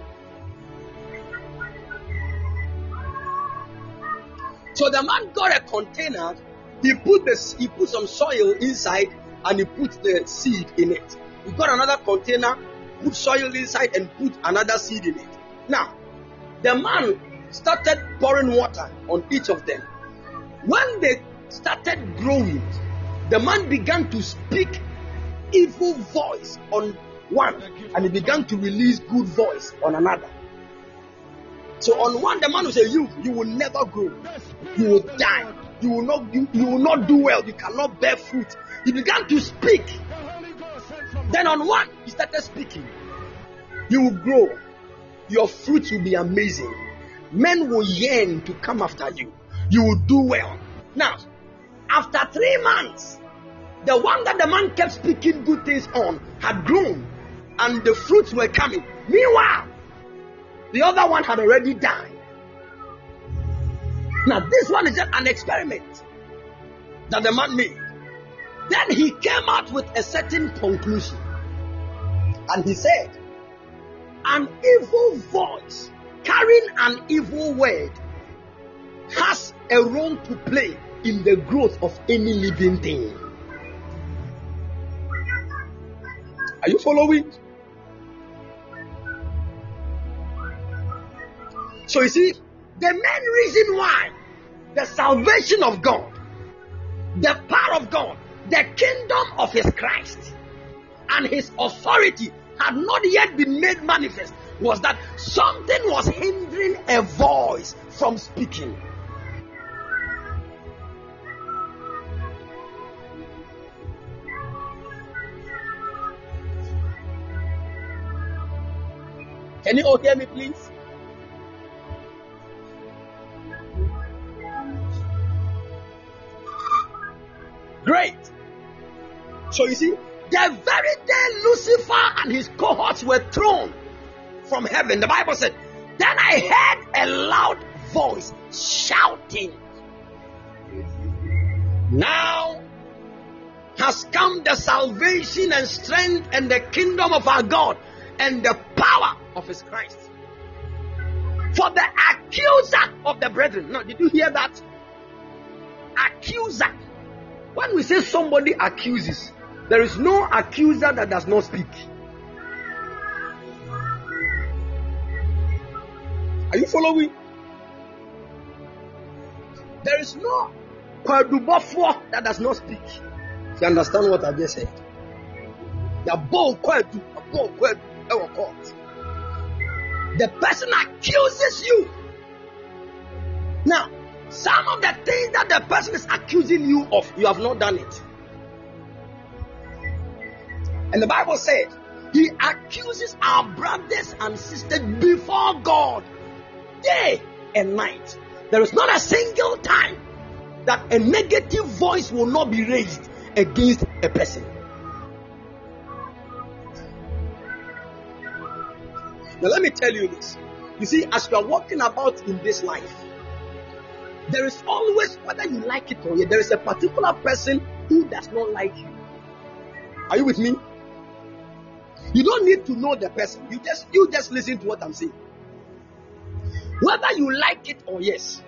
So the man got a container. He put the he put some soil inside and he put the seed in it. he got another container, put soil inside, and put another seed in it. Now, the man started pouring water on each of them. When they started growing, the man began to speak evil voice on one, and he began to release good voice on another. So on one, the man will say, "You, you will never grow. You will die. You will not. You, you will not do well. You cannot bear fruit." He began to speak. Then on one, he started speaking. You will grow. Your fruit will be amazing. Men will yearn to come after you. You will do well. Now, after three months, the one that the man kept speaking good things on had grown and the fruits were coming. Meanwhile, the other one had already died. Now, this one is just an experiment that the man made. Then he came out with a certain conclusion. And he said, An evil voice carrying an evil word has a role to play in the growth of any living thing. Are you following? So you see, the main reason why the salvation of God, the power of God, the kingdom of His Christ, and His authority had not yet been made manifest was that something was hindering a voice from speaking. Can you all hear me, please? Great. So you see, the very day Lucifer and his cohorts were thrown from heaven, the Bible said, Then I heard a loud voice shouting, Now has come the salvation and strength and the kingdom of our God and the power of his Christ. For the accuser of the brethren. Now, did you hear that? Accuser. When we say somebody accuses, there is no accuser that does not speak. Are you following? There is no kwadubofo that does not speak. You understand what I just said? The ball kwadu, the ball kwadu, our court. The person accuses you. Now, some of the things that the person is accusing you of, you have not done it. And the Bible said, He accuses our brothers and sisters before God day and night. There is not a single time that a negative voice will not be raised against a person. Now, let me tell you this. You see, as you are walking about in this life, there is always, whether you like it or not, there is a particular person who does not like you. Are you with me? You don't need to know the person. You just you just listen to what I'm saying. Whether you like it or yes,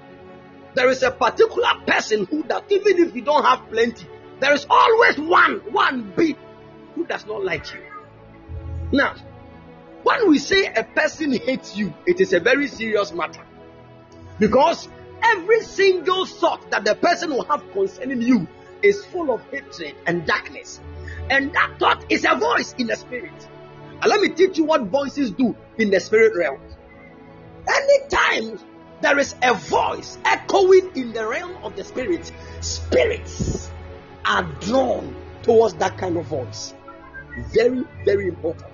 there is a particular person who that even if you don't have plenty, there is always one, one big who does not like you. Now, when we say a person hates you, it is a very serious matter. Because every single thought that the person will have concerning you is full of hatred and darkness. And that thought is a voice in the spirit. And let me teach you what voices do in the spirit realm. Anytime there is a voice echoing in the realm of the spirit, spirits are drawn towards that kind of voice. Very, very important.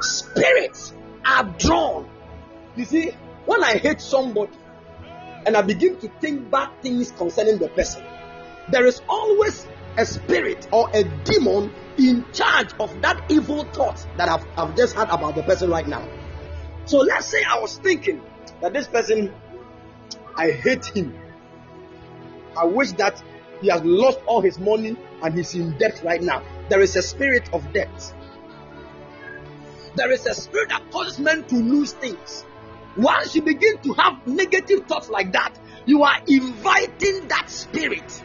Spirits are drawn. You see, when I hate somebody and I begin to think bad things concerning the person, there is always a spirit or a demon in charge of that evil thought that I've, I've just had about the person right now. So let's say I was thinking that this person, I hate him. I wish that he has lost all his money and he's in debt right now. There is a spirit of debt. There is a spirit that causes men to lose things. Once you begin to have negative thoughts like that, you are inviting that spirit.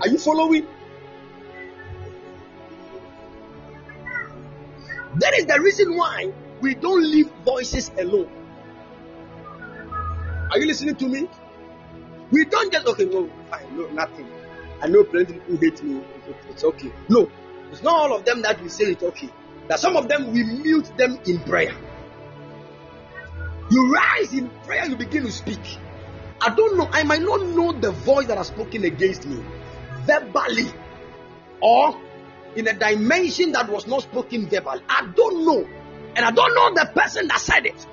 Are you following? That is the reason why we don't leave voices alone. Are you listening to me? We don't just, okay, no, fine, no, nothing. I know plenty people hate me. It's okay. No, it's not all of them that we say it's okay. That some of them we mute them in prayer. You rise in prayer, you begin to speak. I don't know, I might not know the voice that has spoken against me verbally or in a dimension that was not spoken verbally. I don't know. And I don't know the person that said it.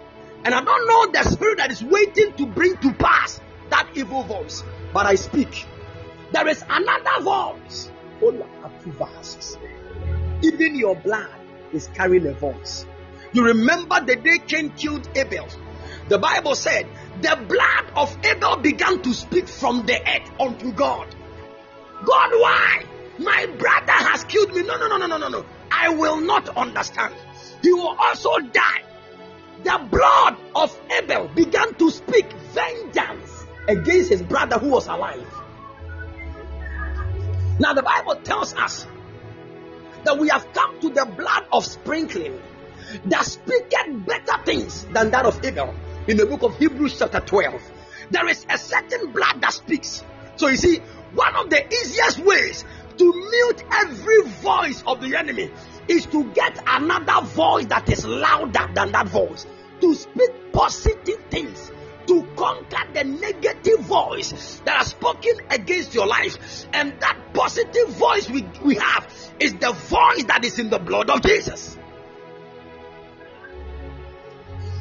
And I don't know the spirit that is waiting to bring to pass that evil voice. But I speak. There is another voice. Even your blood is carrying a voice. You remember the day Cain killed Abel. The Bible said the blood of Abel began to speak from the earth unto God. God, why? My brother has killed me. No, no, no, no, no, no, no. I will not understand. He will also die. The blood of Abel began to speak vengeance against his brother who was alive. Now, the Bible tells us that we have come to the blood of sprinkling that speaketh better things than that of Abel in the book of Hebrews, chapter 12. There is a certain blood that speaks. So, you see, one of the easiest ways to mute every voice of the enemy is to get another voice that is louder than that voice, to speak positive things, to conquer the negative voice that has spoken against your life. And that positive voice we, we have is the voice that is in the blood of Jesus.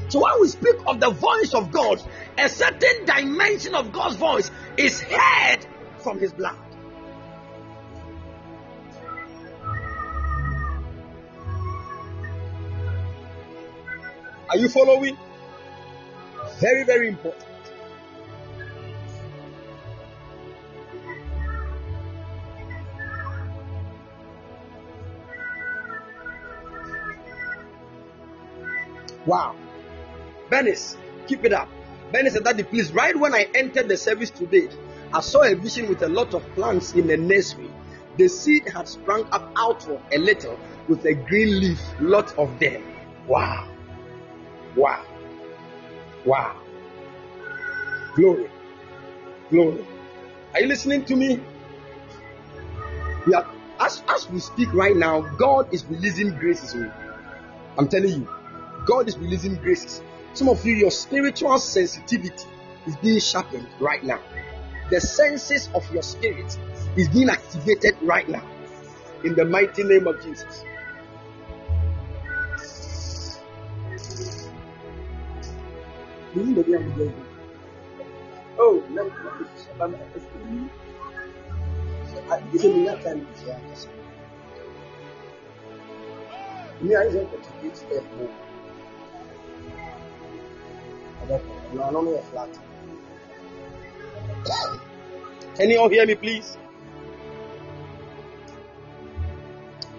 So when we speak of the voice of God, a certain dimension of God's voice is heard from his blood. Are you following? Very, very important. Wow. Venice, keep it up. Venice said, Daddy, please, right when I entered the service today, I saw a vision with a lot of plants in the nursery. The seed had sprung up outward a little with a green leaf, lot of them. Wow. Wow. Wow. Glory. Glory. Are you listening to me? We are, as, as we speak right now, God is releasing graces. Oh. I'm telling you, God is releasing graces. Some of you, your spiritual sensitivity is being sharpened right now. The senses of your spirit is being activated right now. In the mighty name of Jesus. Oh. Can you all hear me, please?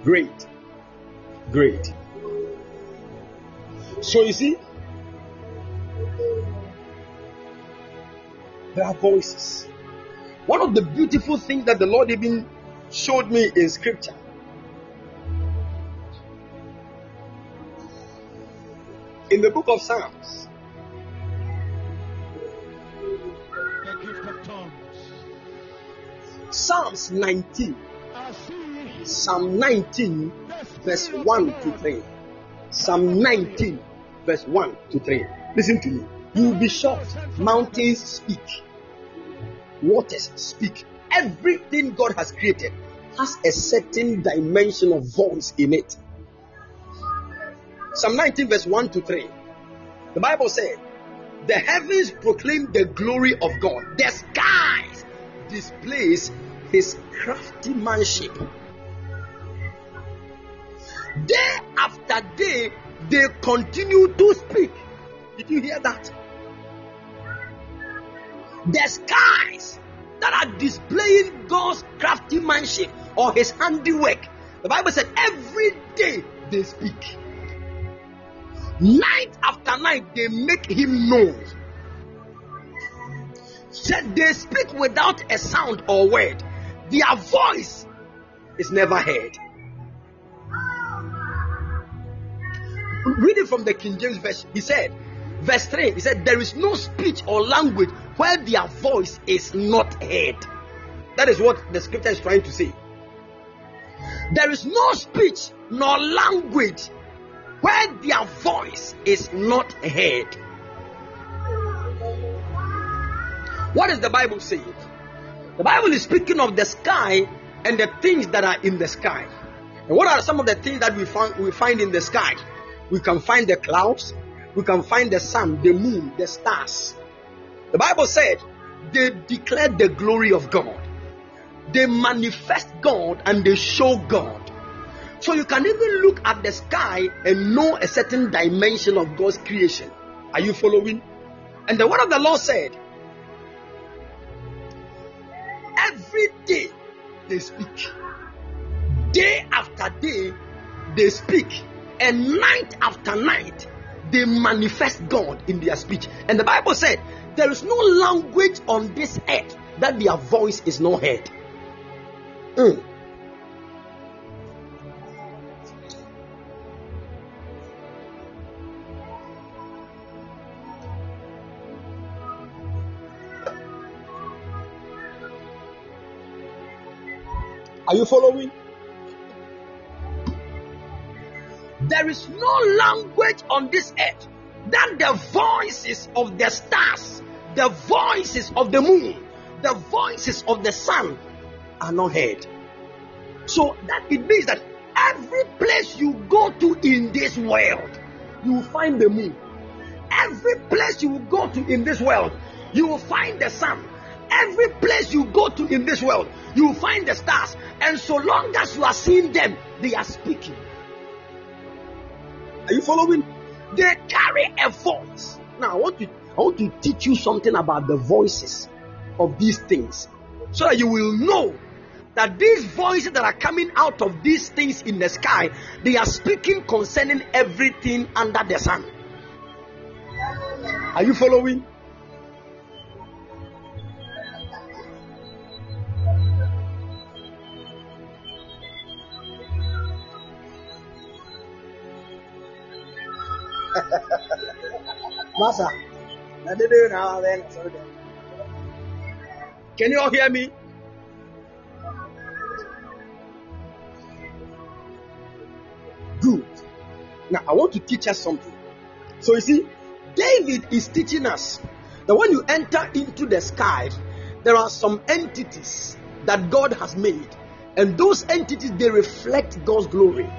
Great. Great. So you see, there are voices. One of the beautiful things that the Lord even showed me in scripture in the book of Psalms. Psalms 19. Psalm 19, verse 1 to 3. Psalm 19, verse 1 to 3. Listen to me. You will be shocked. Mountains speak, waters speak. Everything God has created has a certain dimension of voice in it. Psalm 19, verse 1 to 3. The Bible said, The heavens proclaim the glory of God, the skies displays his crafty manship. Day after day, they continue to speak. Did you hear that? The skies that are displaying God's crafty manship or his handiwork. The Bible said every day they speak. Night after night, they make him known. Said they speak without a sound or word. Their voice is never heard. Read it from the King James Version. He said, verse 3, he said, There is no speech or language where their voice is not heard. That is what the scripture is trying to say. There is no speech nor language where their voice is not heard. What does the Bible say? The Bible is speaking of the sky and the things that are in the sky. And what are some of the things that we find, we find in the sky? We can find the clouds, we can find the sun, the moon, the stars. The Bible said they declare the glory of God. They manifest God and they show God. So you can even look at the sky and know a certain dimension of God's creation. Are you following? And the word of the Lord said, Every day they speak, day after day they speak, and night after night they manifest God in their speech. And the Bible said, There is no language on this earth that their voice is not heard. Mm. Are you following? There is no language on this earth than the voices of the stars, the voices of the moon, the voices of the sun are not heard. So that it means that every place you go to in this world, you will find the moon. Every place you will go to in this world, you will find the sun. Every place you go to in this world, you will find the stars. And so long as you are seeing them, they are speaking. Are you following? They carry a voice. Now, I want to, I want to teach you something about the voices of these things so that you will know that these voices that are coming out of these things in the sky, they are speaking concerning everything under the sun. Are you following? Masa, can you all hear me? Good. Now, I want to teach us something. So, you see, David is teaching us that when you enter into the sky, there are some entities that God has made, and those entities they reflect God's glory,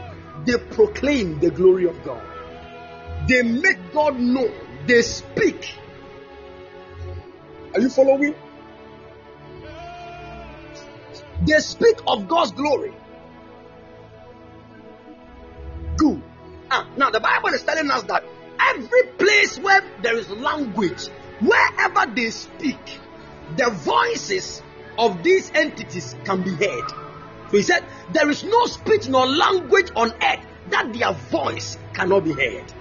they proclaim the glory of God, they make God known, they speak. Are you following? They speak of God's glory. Good. Ah, now the Bible is telling us that every place where there is language, wherever they speak, the voices of these entities can be heard. So he said, There is no speech nor language on earth that their voice cannot be heard.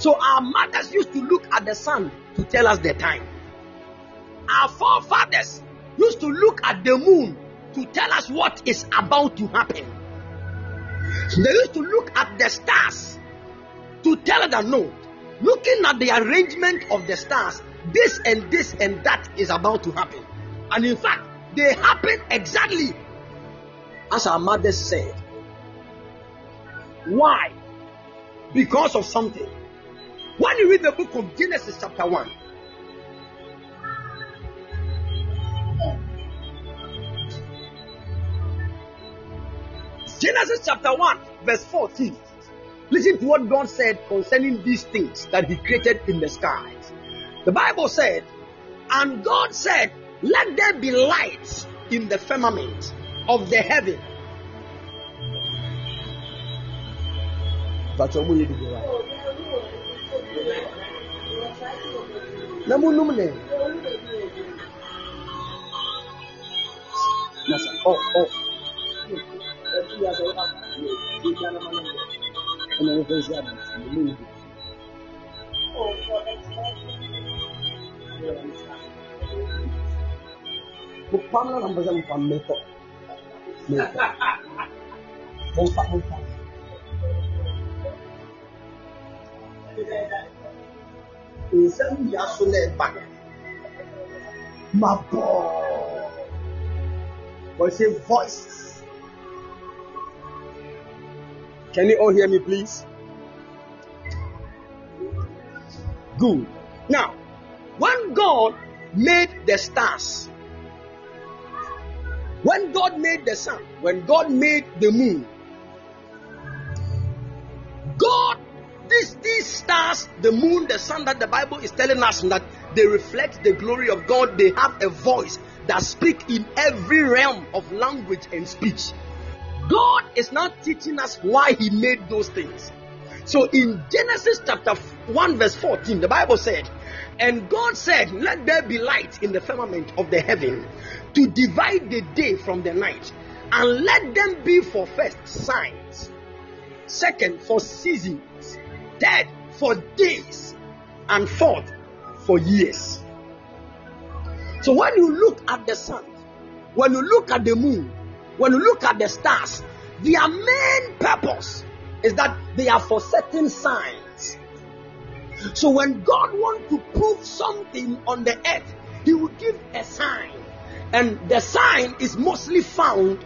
So our mothers used to look at the sun to tell us the time. Our forefathers used to look at the moon to tell us what is about to happen. They used to look at the stars to tell that no, looking at the arrangement of the stars, this and this and that is about to happen. And in fact, they happen exactly as our mothers said. Why? Because of something. When you read the book of Genesis, chapter 1, Genesis chapter 1, verse 14. Listen to what God said concerning these things that He created in the skies. The Bible said, And God said, Let there be lights in the firmament of the heaven. But you're going to go right. Na munum ne. Nasa. Oh, oh. Ana wo fẹ́ sí àbùsí ìlú ìlú. Mo pa mọ́ náà nsɛm yà so na ɛba can you all hear me please? Good. Now when god made the stars when god made the sun when god made the moon god these, these stars, the moon, the sun that the Bible is telling us that they reflect the glory of God, they have a voice that speak in every realm of language and speech. God is not teaching us why He made those things. So in Genesis chapter 1, verse 14, the Bible said, And God said, Let there be light in the firmament of the heaven to divide the day from the night, and let them be for first signs, second for seasons dead for days and fought for years. So when you look at the sun, when you look at the moon, when you look at the stars, their main purpose is that they are for certain signs. So when God wants to prove something on the earth, He will give a sign. And the sign is mostly found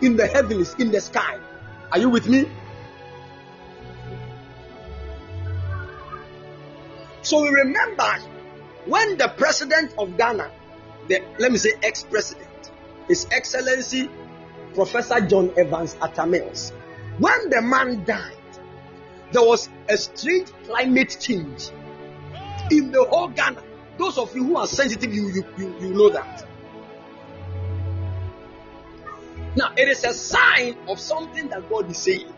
in the heavens, in the sky. Are you with me? So we remember when the president of Ghana, the, let me say ex president, His Excellency Professor John Evans Atta Mills, when the man died, there was a strange climate change in the whole Ghana. Those of you who are sensitive, you, you, you, you know that. Now, it is a sign of something that God is saying.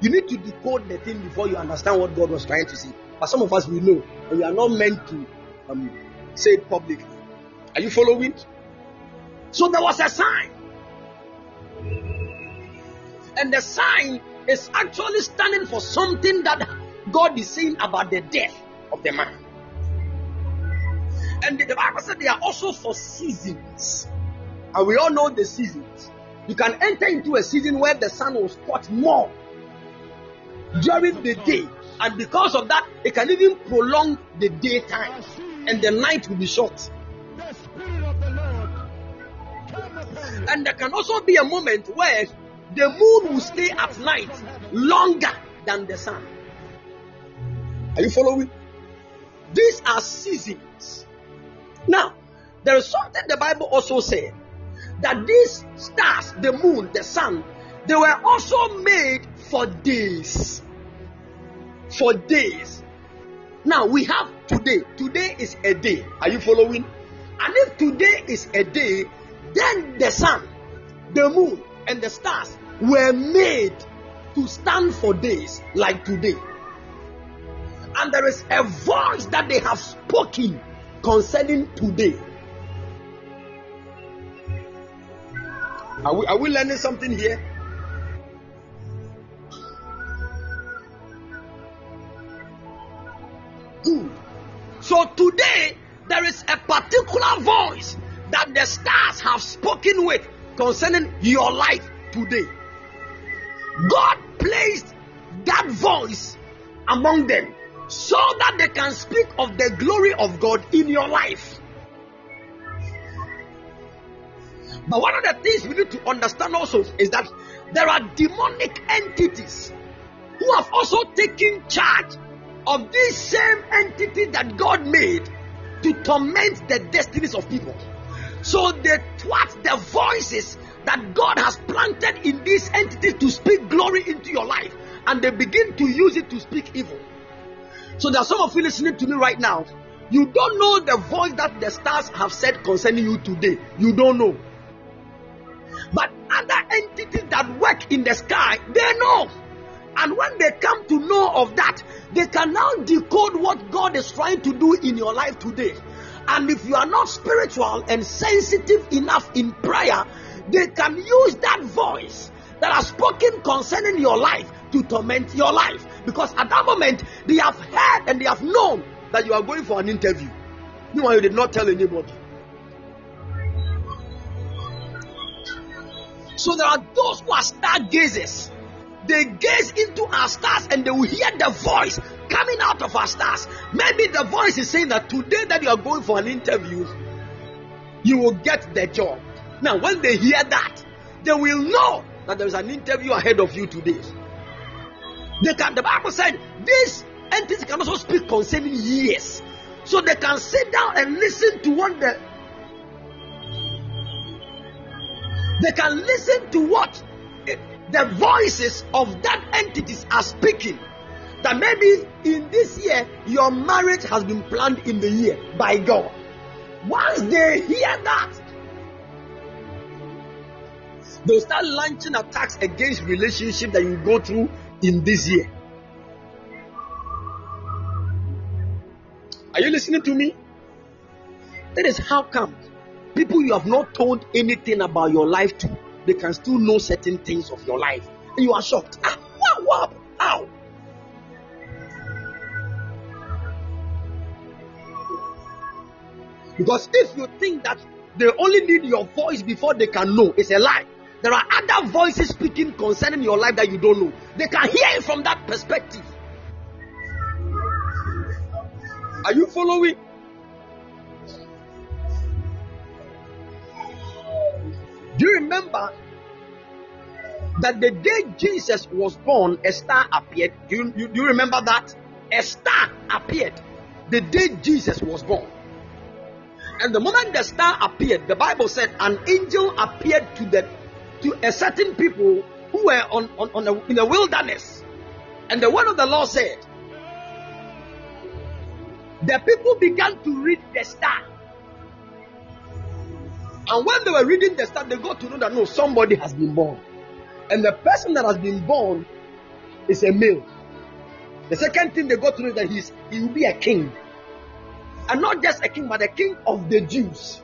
You need to decode the thing before you understand what God was trying to say. But some of us we know, and we are not meant to um, say it publicly. Are you following? So there was a sign, and the sign is actually standing for something that God is saying about the death of the man. And the Bible said they are also for seasons, and we all know the seasons. You can enter into a season where the sun will spot more during the day and because of that, it can even prolong the daytime, and the night will be short. And there can also be a moment where the moon will stay at night longer than the sun. Are you following? These are seasons. Now, there is something the Bible also said that these stars, the moon, the sun, they were also made for days for days. Now we have today. Today is a day. Are you following? And if today is a day, then the sun, the moon, and the stars were made to stand for days like today. And there is a voice that they have spoken concerning today. Are we, are we learning something here? So today, there is a particular voice that the stars have spoken with concerning your life today. God placed that voice among them so that they can speak of the glory of God in your life. But one of the things we need to understand also is that there are demonic entities who have also taken charge of this same entity that God made to torment the destinies of people. So they thwart the voices that God has planted in these entities to speak glory into your life, and they begin to use it to speak evil. So there are some of you listening to me right now. You don't know the voice that the stars have said concerning you today. You don't know. But other entities that work in the sky, they know. And when they come to know of that, they can now decode what God is trying to do in your life today. And if you are not spiritual and sensitive enough in prayer, they can use that voice that has spoken concerning your life to torment your life. Because at that moment, they have heard and they have known that you are going for an interview. Meanwhile, you did not tell anybody. So there are those who are stargazers they gaze into our stars and they will hear the voice coming out of our stars. Maybe the voice is saying that today that you are going for an interview, you will get the job. Now, when they hear that, they will know that there is an interview ahead of you today. They can. The Bible said this entity can also speak concerning years, so they can sit down and listen to what the they can listen to what the voices of that entities are speaking. That maybe in this year your marriage has been planned in the year by God. Once they hear that, they'll start launching attacks against relationship that you go through in this year. Are you listening to me? That is how come people you have not told anything about your life to, they can still know certain things of your life. And you are shocked. Ah, what, how? Because if you think that they only need your voice before they can know, it's a lie. There are other voices speaking concerning your life that you don't know. They can hear it from that perspective. Are you following? Do you remember that the day Jesus was born, a star appeared? Do you, you, do you remember that? A star appeared the day Jesus was born. And the moment the star appeared, the Bible said an angel appeared to the to a certain people who were on, on, on in the wilderness. And the word of the Lord said, the people began to read the star. And when they were reading the star, they got to know that no, somebody has been born. And the person that has been born is a male. The second thing they got to know is that he's, he will be a king. And not just a king, but a king of the Jews.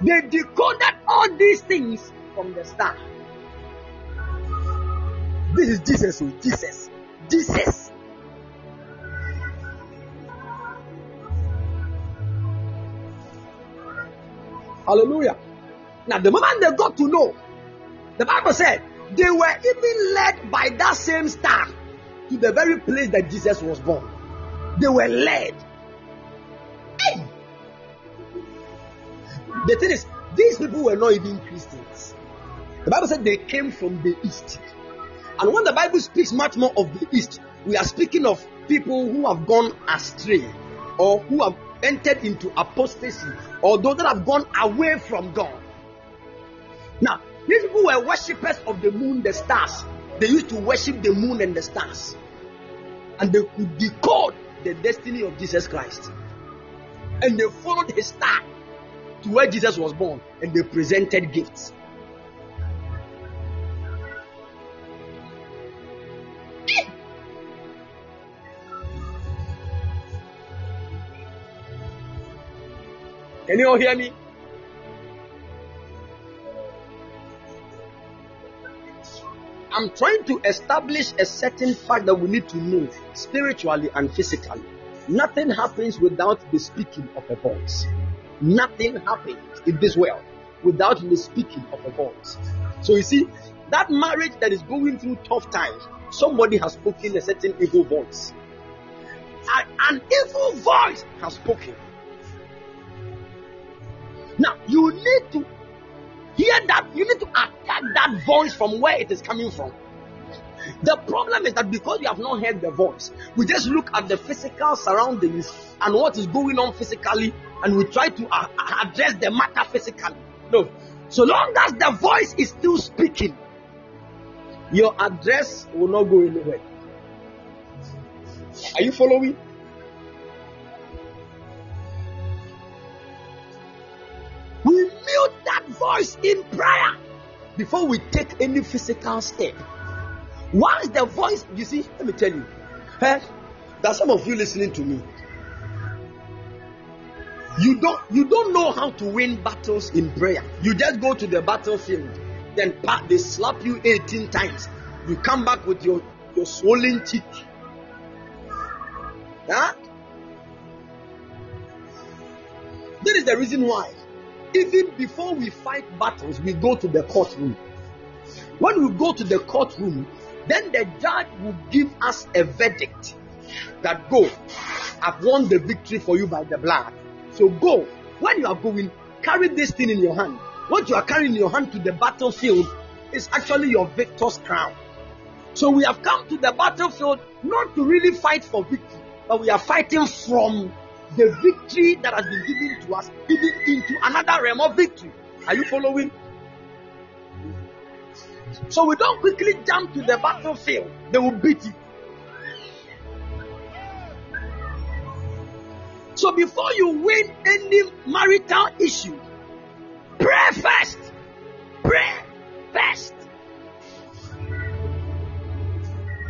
They decoded all these things from the star. This is Jesus, oh, Jesus, Jesus. Hallelujah. Now, the moment they got to know, the Bible said they were even led by that same star to the very place that Jesus was born. They were led. Hey! The thing is, these people were not even Christians. The Bible said they came from the east. And when the Bible speaks much more of the east, we are speaking of people who have gone astray or who have entered into apostasy or those that have gone away from God. Now, these people were worshippers of the moon, the stars. They used to worship the moon and the stars. And they could decode the destiny of Jesus Christ. And they followed his star to where Jesus was born and they presented gifts. Can you all hear me? I'm trying to establish a certain fact that we need to know spiritually and physically. Nothing happens without the speaking of a voice. Nothing happens in this world without the speaking of a voice. So you see, that marriage that is going through tough times, somebody has spoken a certain evil voice. An, evil voice has spoken. Now you need to hear that, you need to attack that voice from where it is coming from. The problem is that because we have not heard the voice, we just look at the physical surroundings and what is going on physically, and we try to uh, address the matter physically. No, so long as the voice is still speaking, your address will not go anywhere. Are you following? We mute that voice in prayer before we take any physical step. Once the voice, you see, let me tell you, eh, that some of you listening to me, you don't you don't know how to win battles in prayer. You just go to the battlefield, then they slap you 18 times. You come back with your, your swollen cheek. Huh? That is the reason why. Even before we fight battles, we go to the courtroom. When we go to the courtroom, then the judge will give us a verdict that go, I've won the victory for you by the blood. So go. When you are going, carry this thing in your hand. What you are carrying in your hand to the battlefield is actually your victor's crown. So we have come to the battlefield not to really fight for victory, but we are fighting from the victory that has been given to us, even into another realm of victory. Are you following? So we don't quickly jump to the battlefield, they will beat you. So before you win any marital issue, pray first. Pray first.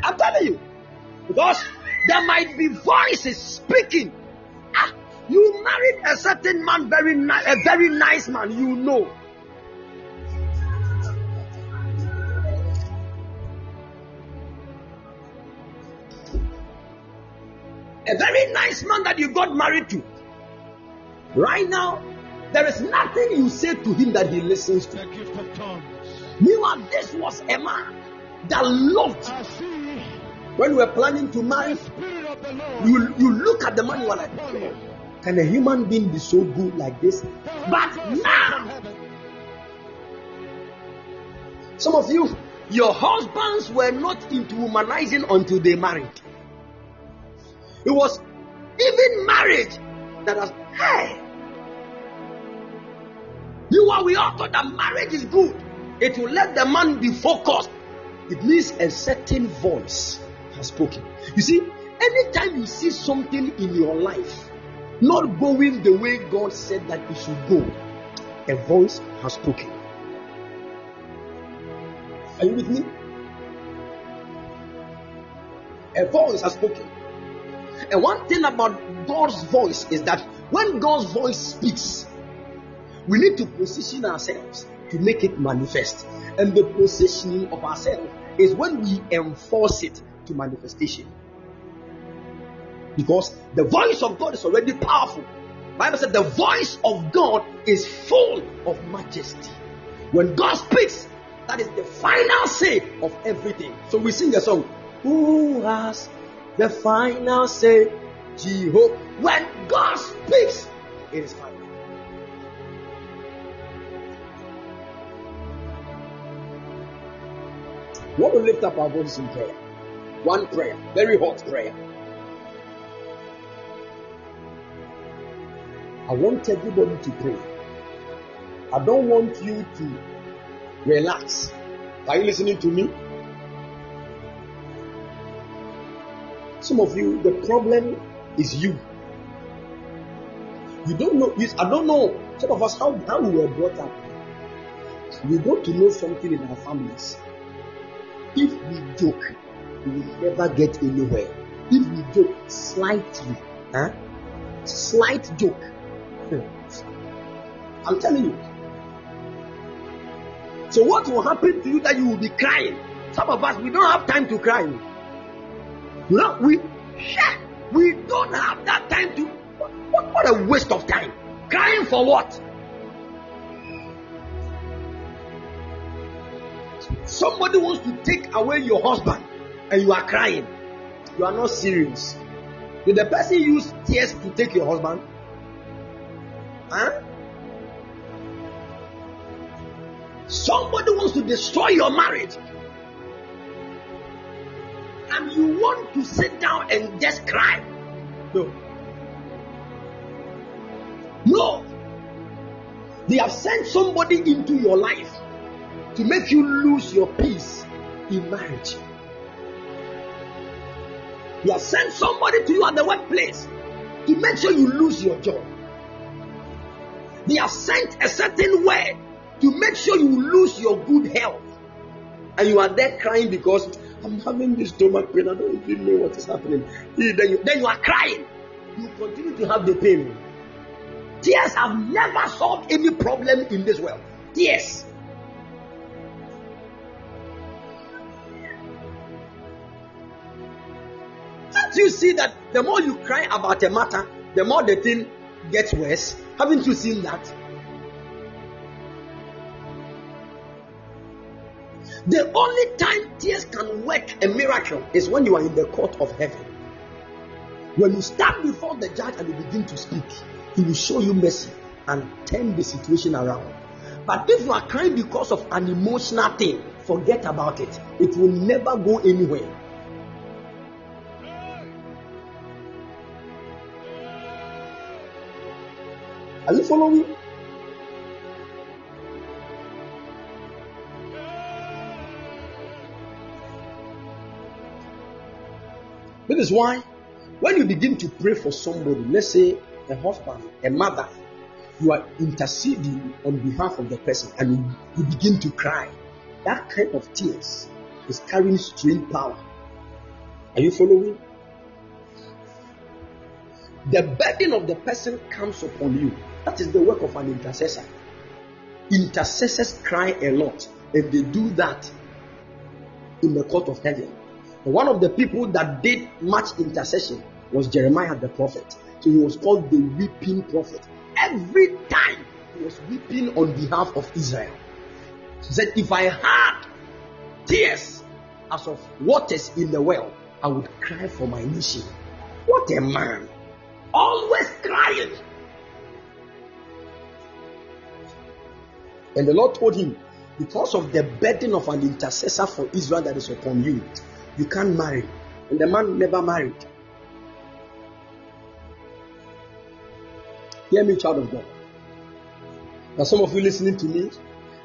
I'm telling you. Because there might be voices speaking. You married a certain man, very ni- a very nice man, you know. A very nice man that you got married to. Right now, there is nothing you say to him that he listens to. Meanwhile, this was a man that loved when we were planning to marry. Spirit of the Lord. You, you look at the man, you are like, "God, can a human being be so good like this? But now, some of you, your husbands were not into womanizing until they married. It was even marriage that has, hey, you are, we all thought that marriage is good. It will let the man be focused. It means a certain voice has spoken. You see, anytime you see something in your life not going the way God said that it should go, a voice has spoken. Are you with me? A voice has spoken. And one thing about God's voice is that when God's voice speaks, we need to position ourselves to make it manifest. And the positioning of ourselves is when we enforce it to manifestation. Because the voice of God is already powerful. Bible said the voice of God is full of majesty. When God speaks, that is the final say of everything. So we sing a song. Who has the final say? Jehovah. When God speaks, it is final. We to lift up our voices in prayer. One prayer, very hot prayer. I want everybody to pray. I don't want you to relax. Are you listening to me? Some of you, the problem is you. You don't know. I don't know. Some of us, how, how we were brought up. We got to know something in our families. If we joke, we will never get anywhere. If we joke slightly, huh? slight joke, I'm telling you. So what will happen to you that you will be crying? Some of us we don't have time to cry. No, we yeah, we don't have that time to. What, what a waste of time! Crying for what? Somebody wants to take away your husband, and you are crying. You are not serious. Did the person use tears to take your husband? Huh? Somebody wants to destroy your marriage. And you want to sit down and just cry. No. No. They have sent somebody into your life to make you lose your peace in marriage. They have sent somebody to you at the workplace to make sure you lose your job. They have sent a certain word to make sure you lose your good health. And you are there crying because I'm having this stomach pain. I don't even know what is happening. Then you, then you are crying. You continue to have the pain. Tears have never solved any problem in this world. Tears. Can't you see that the more you cry about a matter, the more the thing gets worse? Haven't you seen that? The only time tears can work a miracle is when you are in the court of heaven. When you stand before the judge and you begin to speak, he will show you mercy and turn the situation around. But if you are crying because of an emotional thing, forget about it. It will never go anywhere. Are you following? That is why when you begin to pray for somebody, let's say a husband, a mother, you are interceding on behalf of the person and you, you begin to cry. That kind of tears is carrying strange power. Are you following? The burden of the person comes upon you. That is the work of an intercessor. Intercessors cry a lot, and they do that in the court of heaven. One of the people that did much intercession was Jeremiah the prophet. So he was called the weeping prophet. Every time he was weeping on behalf of Israel. He said, If I had tears as of waters in the well, I would cry for my nation. What a man! Always crying. And the Lord told him, Because of the burden of an intercessor for Israel that is upon you, you can't marry. And the man never married. Hear me, child of God. Now, some of you listening to me,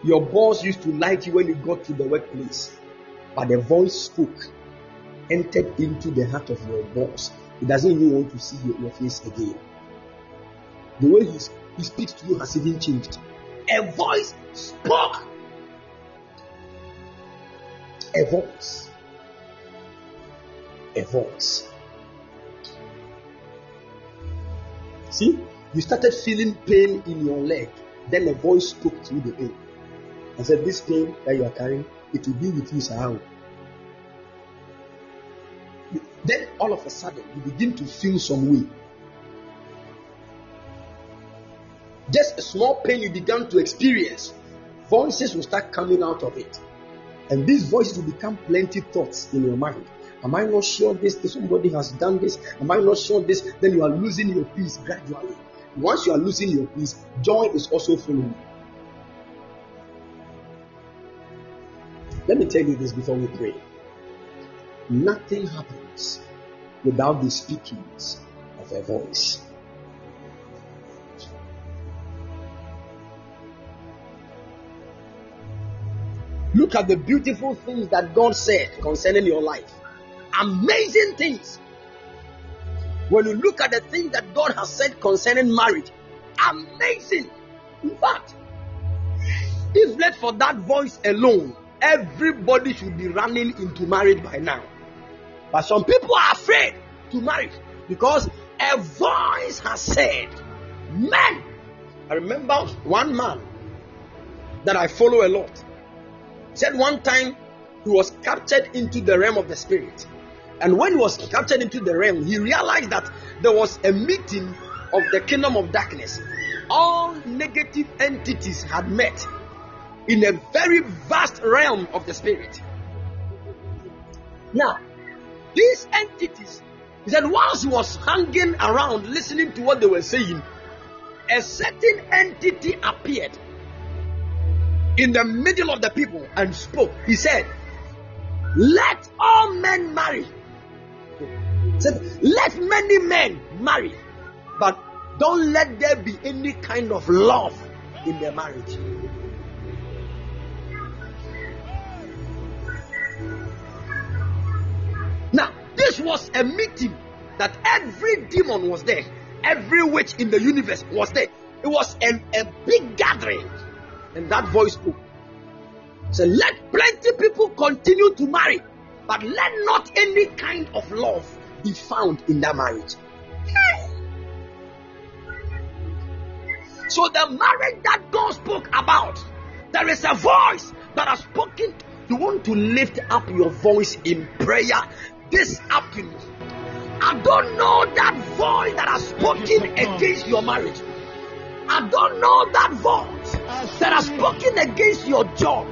your boss used to like you when you got to the workplace, but the voice spoke, entered into the heart of your boss. He doesn't even want to see your, face again. The way he speaks to you has even changed. A voice spoke. A voice a voice. See, you started feeling pain in your leg. Then a voice spoke through the pain and said, This pain that you are carrying, it will be with you, Sahau. Then all of a sudden, you begin to feel some way. Just a small pain you began to experience, voices will start coming out of it. And these voices will become plenty thoughts in your mind. Am I not sure this? Somebody has done this. Am I not sure this? Then you are losing your peace gradually. Once you are losing your peace, joy is also following. Let me tell you this before we pray. Nothing happens without the speakings of a voice. Look at the beautiful things that God said concerning your life amazing things. When you look at the things that God has said concerning marriage, amazing. In fact, if left for that voice alone, everybody should be running into marriage by now. But some people are afraid to marry because a voice has said, Men. I remember one man that I follow a lot. Said one time he was captured into the realm of the spirit and when he was captured into the realm, he realized that there was a meeting of the kingdom of darkness. All negative entities had met in a very vast realm of the spirit. Now, these entities, he said, once he was hanging around listening to what they were saying, a certain entity appeared in the middle of the people and spoke. He said, Let all men marry said, Let many men marry, but don't let there be any kind of love in their marriage. Now, this was a meeting that every demon was there, every witch in the universe was there. It was a, a big gathering, and that voice spoke. So let plenty people continue to marry, but let not any kind of love be found in that marriage. So, the marriage that God spoke about, there is a voice that has spoken. You want to lift up your voice in prayer this afternoon. I don't know that voice that has spoken against your marriage. I don't know that voice that has spoken against your job.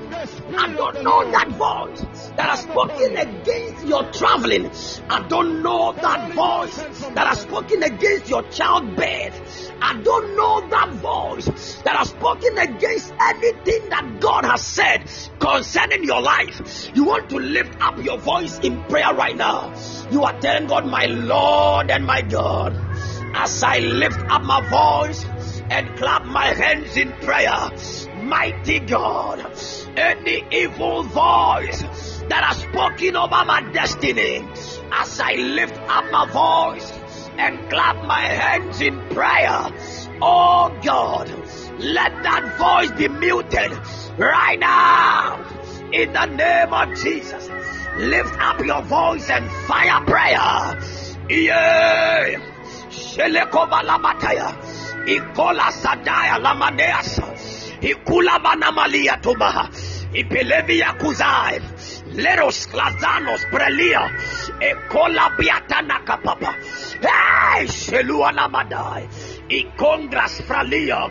I don't know that voice that has spoken against your traveling. I don't know that voice that has spoken against your childbirth. I don't know that voice that has spoken against anything that God has said concerning your life. You want to lift up your voice in prayer right now. You are telling God, my Lord and my God, as I lift up my voice and clap my hands in prayer, mighty God, any evil voice that has spoken over my destiny, as I lift up my voice and clap my hands in prayer, oh God, let that voice be muted right now in the name of Jesus. Lift up your voice and fire prayer. Yeah. Ikola sadaya lamaneasa. Ikula banamalia tubaha. Ipelevia kuzai. Leros klazanos prelia. Ekola biatana kapapa. Hey, shelua namadai. Ikondras fralia.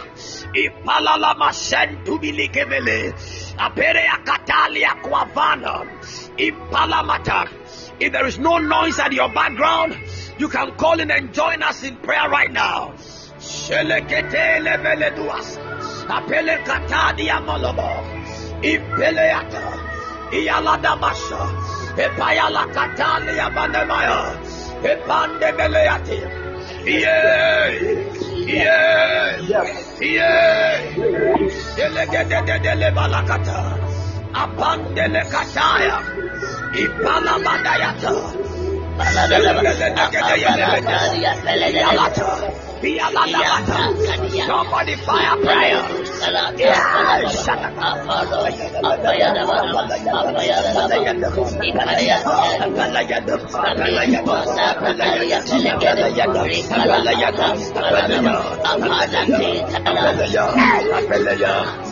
Ipalala masentu bilikevele. Apere akatalia kwavana. Ipalamata. If there is no noise at your background, you can call in and join us in prayer right now. Sheleketele veleduas. Apele katadia molobo. Impeleata. Iyalada masha. Epayala katalia bandemaya. Epande beleati. Balakata. Apandele kataya. Ipala badayata. Somebody fire prayer. Yeah.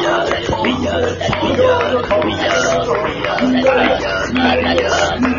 Yeah. Korea, Korea, Korea, Korea, Korea, Korea, Korea,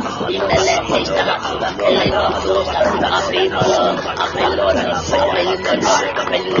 إن الذين اجتمعوا إلا يوافقوا أمري أمر الوضع فالملك الملك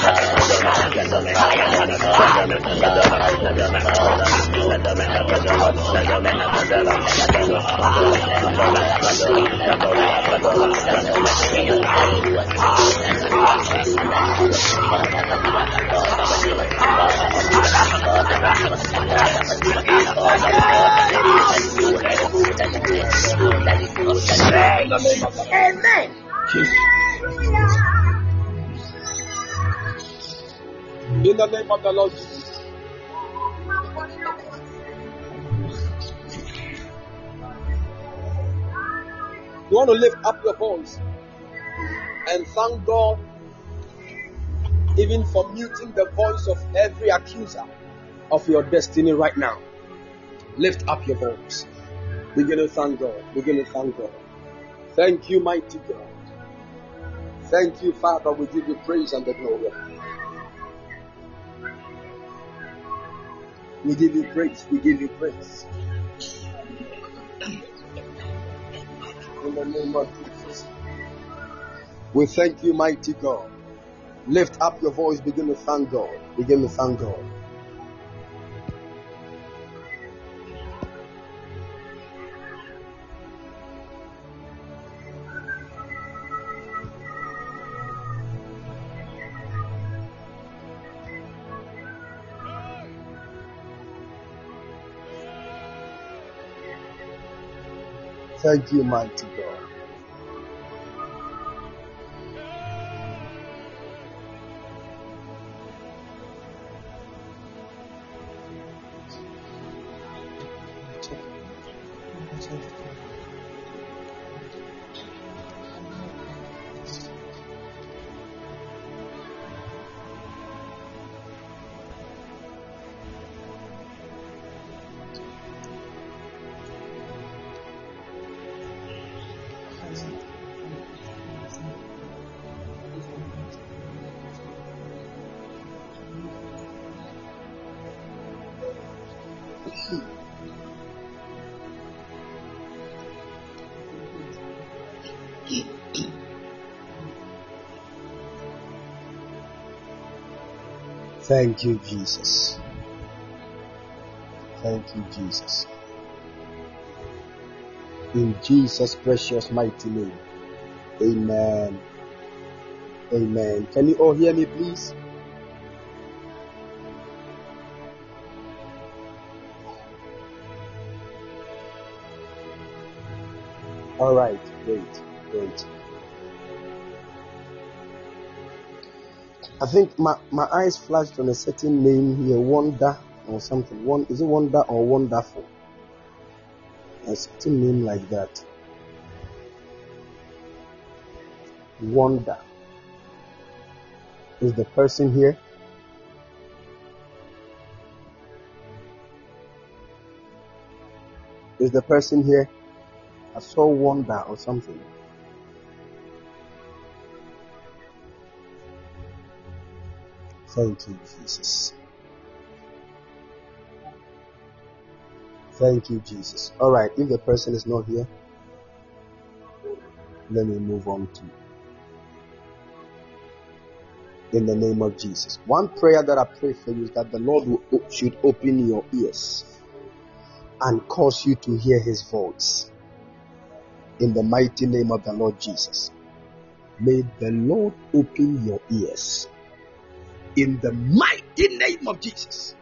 I'm Amen. In the name of the Lord Jesus. You want to lift up your voice and thank God even for muting the voice of every accuser of your destiny right now. Lift up your voice. Begin to thank God. Begin to thank God. Thank you, mighty God. Thank you, Father. We give you praise and the glory. We give you praise. We give you praise. In the name of Jesus. We thank you, mighty God. Lift up your voice. Begin to thank God. Begin to thank God. Thank you, mighty God. Thank you, Jesus. Thank you, Jesus. In Jesus' precious mighty name. Amen. Amen. Can you all hear me, please? All right. Great. Great. I think my, my eyes flashed on a certain name here, Wonder or something. One is it Wonder or Wonderful? A certain name like that. Wonder. Is the person here? Is the person here? I saw Wonder or something. Thank you, Jesus. Thank you, Jesus. All right, if the person is not here, let me move on to in the name of Jesus. One prayer that I pray for you is that the Lord will, should open your ears and cause you to hear his voice in the mighty name of the Lord Jesus. May the Lord open your ears in the mighty name of Jesus.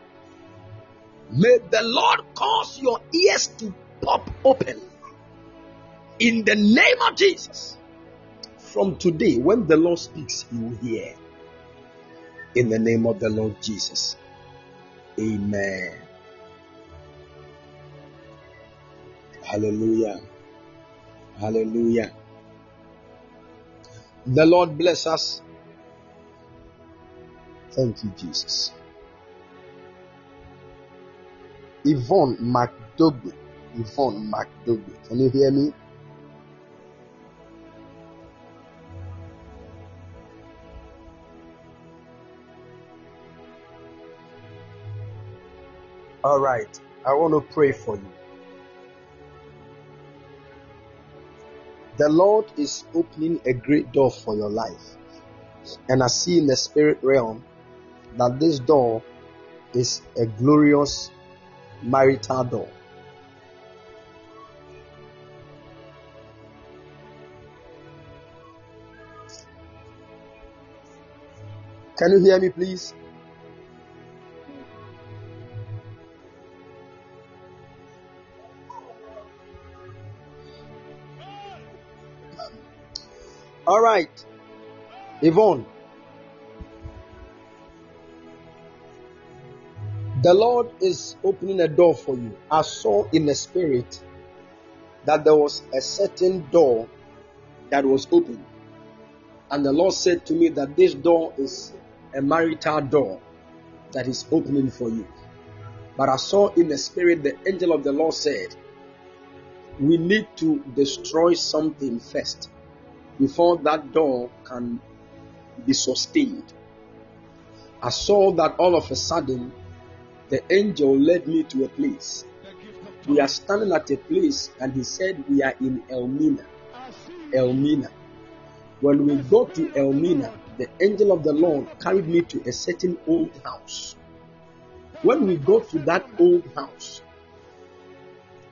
May the Lord cause your ears to pop open in the name of Jesus. From today, when the Lord speaks, you will hear. In the name of the Lord Jesus. Amen. Hallelujah. Hallelujah. The Lord bless us. Thank you, Jesus. Yvonne McDougall. Yvonne McDougall. Can you hear me? All right. I want to pray for you. The Lord is opening a great door for your life. And I see in the spirit realm that this door is a glorious marital door. Can you hear me, please? All right, Yvonne. The Lord is opening a door for you. I saw in the spirit that there was a certain door that was open. And the Lord said to me that this door is a marital door that is opening for you. But I saw in the spirit the angel of the Lord said, We need to destroy something first before that door can be sustained. I saw that all of a sudden the angel led me to a place. We are standing at a place and he said we are in Elmina. Elmina. When we got to Elmina, the angel of the Lord carried me to a certain old house. When we got to that old house,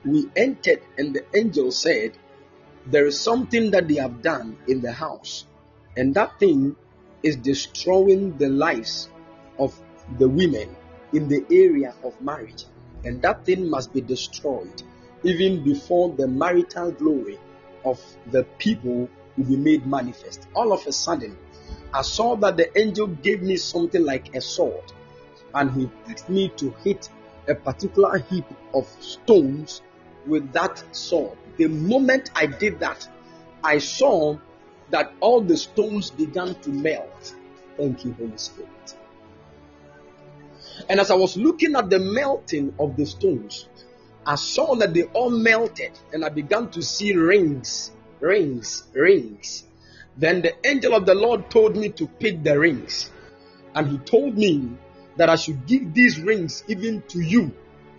we entered and the angel said, there is something that they have done in the house, and that thing is destroying the lives of the women in the area of marriage, and that thing must be destroyed even before the marital glory of the people will be made manifest. All of a sudden, I saw that the angel gave me something like a sword, and he asked me to hit a particular heap of stones with that sword the moment I did that, I saw that all the stones began to melt. Thank you, Holy Spirit. And as I was looking at the melting of the stones, I saw that they all melted, and I began to see rings, rings, rings. Then the angel of the Lord told me to pick the rings, and he told me that I should give these rings even to you,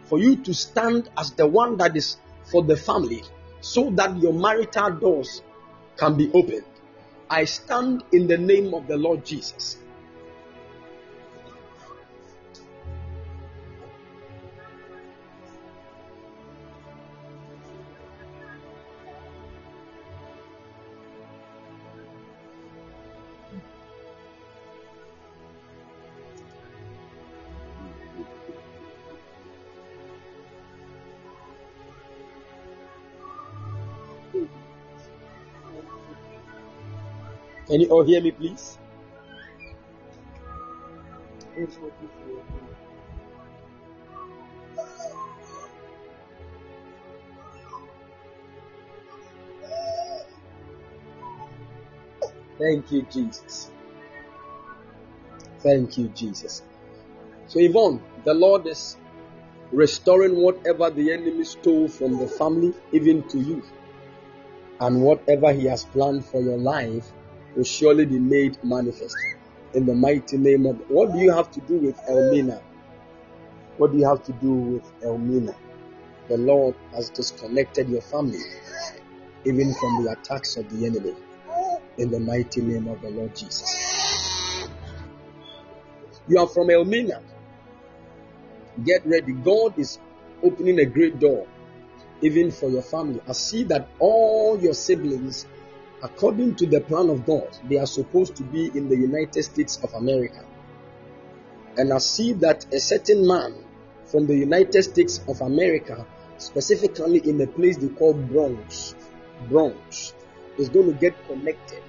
for you to stand as the one that is for the family so that your marital doors can be opened. I stand in the name of the Lord Jesus. Can you all hear me, please? Thank you, Jesus. Thank you, Jesus. So, Yvonne, the Lord is restoring whatever the enemy stole from the family, even to you. And whatever he has planned for your life, will surely be made manifest in the mighty name of. What do you have to do with Elmina? What do you have to do with Elmina? The Lord has disconnected your family even from the attacks of the enemy in the mighty name of the Lord Jesus. You are from Elmina. Get ready. God is opening a great door, even for your family. I see that all your siblings, according to the plan of God, they are supposed to be in the United States of America. And I see that a certain man from the United States of America, specifically in a place they call Bronx, Bronx, is going to get connected.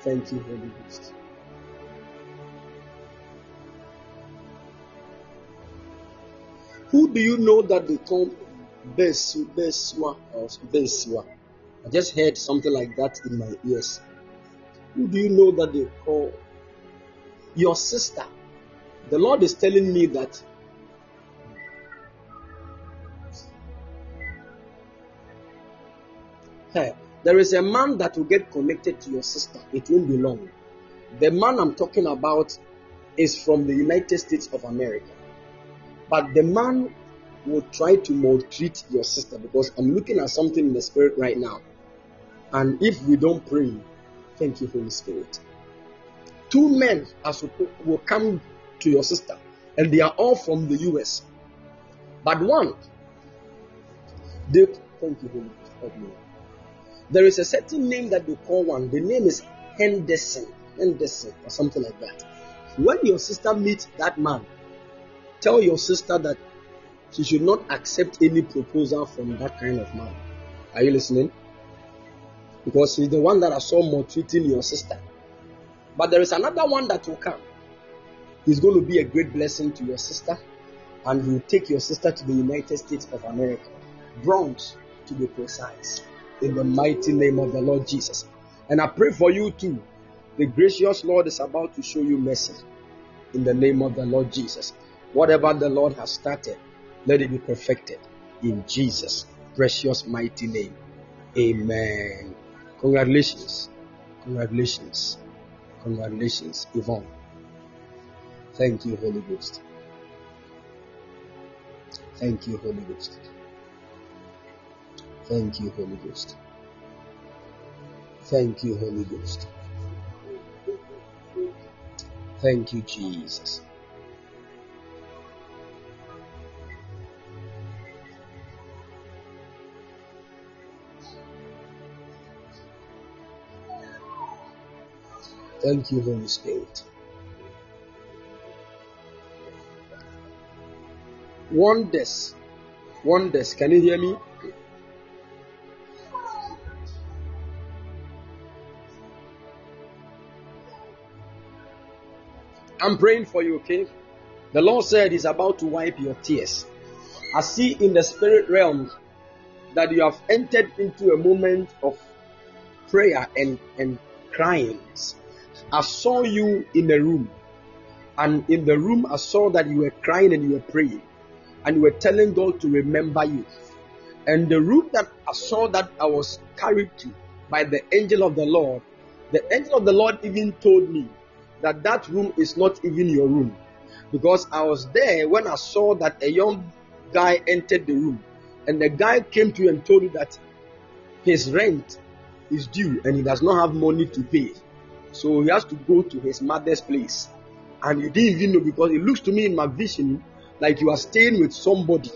Thank you, Holy Ghost. Who do you know that they call Besu, Beswa or Beswa? I just heard something like that in my ears. Who do you know that they call your sister? The Lord is telling me that hey, there is a man that will get connected to your sister. It won't be long. The man I'm talking about is from the United States of America. But the man will try to maltreat your sister because I'm looking at something in the spirit right now. And if we don't pray, thank you, Holy Spirit. Two men are will come to your sister, and they are all from the US. But one, they thank you, Holy Spirit. There is a certain name that they call one. The name is Henderson, Henderson, or something like that. When your sister meets that man, tell your sister that she should not accept any proposal from that kind of man. Are you listening? Because he's the one that I saw maltreating your sister. But there is another one that will come. He's going to be a great blessing to your sister, and he will take your sister to the United States of America, Bronx to be precise, in the mighty name of the Lord Jesus. And I pray for you too. The gracious Lord is about to show you mercy in the name of the Lord Jesus. Whatever the Lord has started, let it be perfected in Jesus' precious mighty name. Amen. Congratulations. Congratulations. Congratulations, Yvonne. Thank you, Holy Ghost. Thank you, Holy Ghost. Thank you, Holy Ghost. Thank you, Holy Ghost. Thank you, Jesus. Thank you, Holy Spirit. Wonders. Wonders. Can you hear me? I'm praying for you, okay? The Lord said He's about to wipe your tears. I see in the spirit realm that you have entered into a moment of prayer and, and crying. I saw you in the room, and in the room, I saw that you were crying and you were praying, and you were telling God to remember you. And the room that I saw that I was carried to by the angel of the Lord, the angel of the Lord even told me that that room is not even your room because I was there when I saw that a young guy entered the room, and the guy came to you and told you that his rent is due and he does not have money to pay. So he has to go to his mother's place. And you didn't even know because it looks to me in my vision like you are staying with somebody.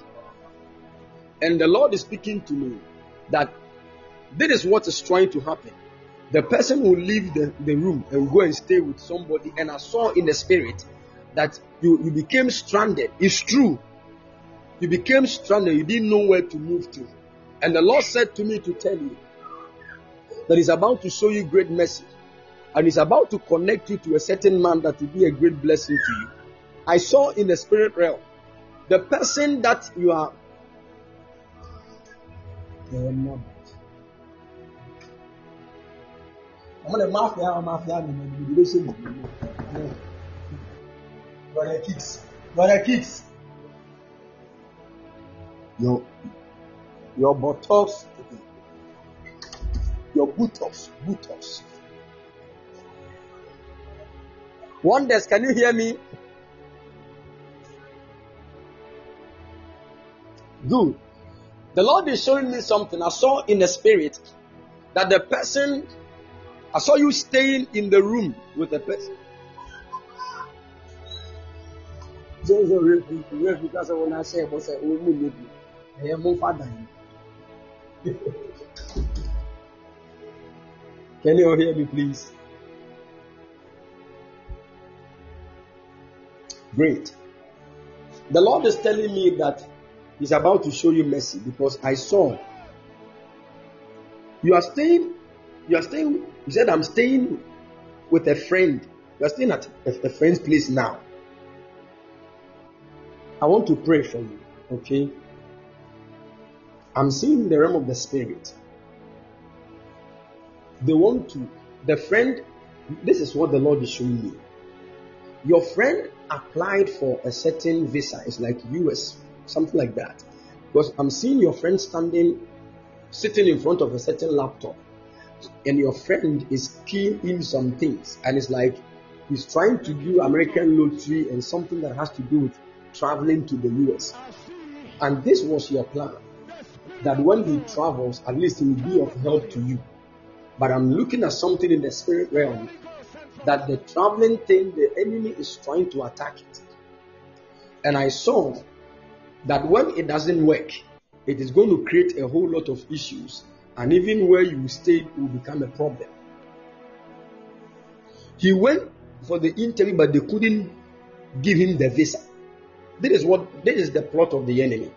And the Lord is speaking to me that this is what is trying to happen. The person will leave the, the room and go and stay with somebody. And I saw in the spirit that you, you became stranded. It's true. You became stranded. You didn't know where to move to. And the Lord said to me to tell you that He's about to show you great mercy and He's about to connect you to a certain man that will be a great blessing to you. I saw in the spirit realm the person that you are. Brother Kicks, Brother Kicks. Your your buttocks, your buttocks, buttocks. Wonders, can you hear me? Good. The Lord is showing me something. I saw in the spirit that the person, I saw you staying in the room with the person. can you hear me please great the lord is telling me that he's about to show you mercy because i saw you are staying you are staying you said i'm staying with a friend you are staying at a, friend's place now I want to pray for you, okay? I'm seeing the realm of the spirit. They want to, the friend, this is what the Lord is showing me. Your friend applied for a certain visa, it's like US, something like that. Because I'm seeing your friend standing, sitting in front of a certain laptop, and your friend is keying in some things, and it's like he's trying to do American lottery and something that has to do with traveling to the US. And this was your plan. That when he travels, at least he will be of help to you. But I'm looking at something in the spirit realm that the traveling thing, the enemy is trying to attack it. And I saw that when it doesn't work, it is going to create a whole lot of issues. And even where you stay will become a problem. He went for the interview, but they couldn't give him the visa. This is what this is the plot of the enemy.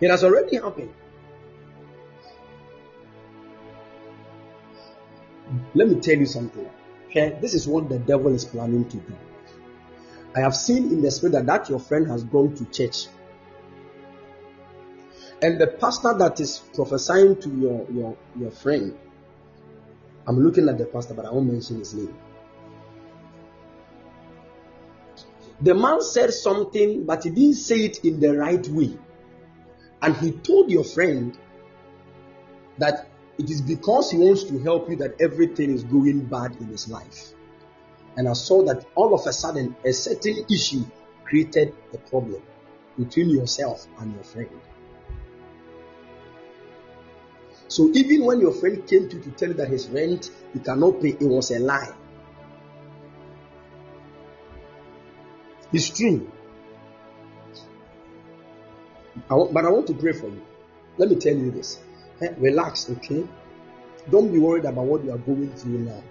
It has already happened. Let me tell you something. Okay, this is what the devil is planning to do. I have seen in the spirit that, that your friend has gone to church. And the pastor that is prophesying to your, your, your friend, I'm looking at the pastor, but I won't mention his name. The man said something, but he didn't say it in the right way. And he told your friend that it is because he wants to help you that everything is going bad in his life. And I saw that all of a sudden a certain issue created a problem between yourself and your friend. So even when your friend came to, to tell you that his rent he cannot pay, it was a lie. It's true. I but I want to pray for you. Let me tell you this. Eh, relax, okay? Don't be worried about what you are going through now.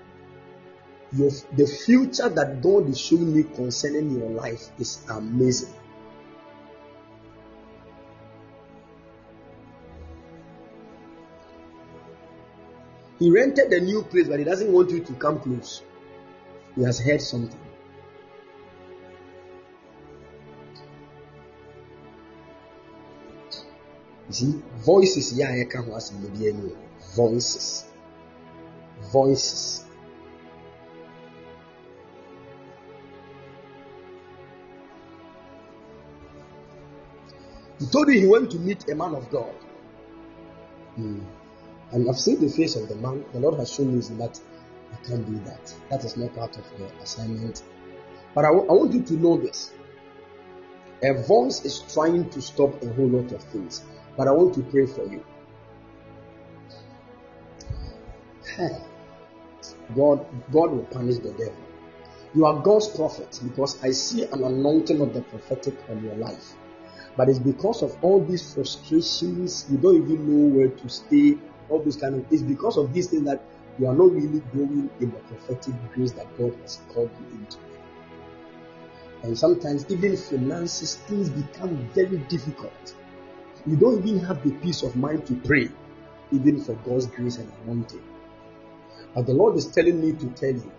Your, the future that God is showing me concerning your life is amazing. He rented a new place, but he doesn't want you to come close. He has heard something. See, voices yeah, I can was in voices. Voices. He told you he went to meet a man of God. Hmm. And I've seen the face of the man. The Lord has shown me that I can't do that. That is not part of your assignment. But I want you to know this. A voice is trying to stop a whole lot of things. But I want to pray for you. God, God will punish the devil. You are God's prophet because I see an anointing of the prophetic on your life. But it's because of all these frustrations, you don't even know where to stay, all these kind of it's because of these things that you are not really growing in the prophetic grace that God has called you into. And sometimes even finances, things become very difficult you don't even have the peace of mind to pray, even for God's grace and anointing. But the Lord is telling me to tell you,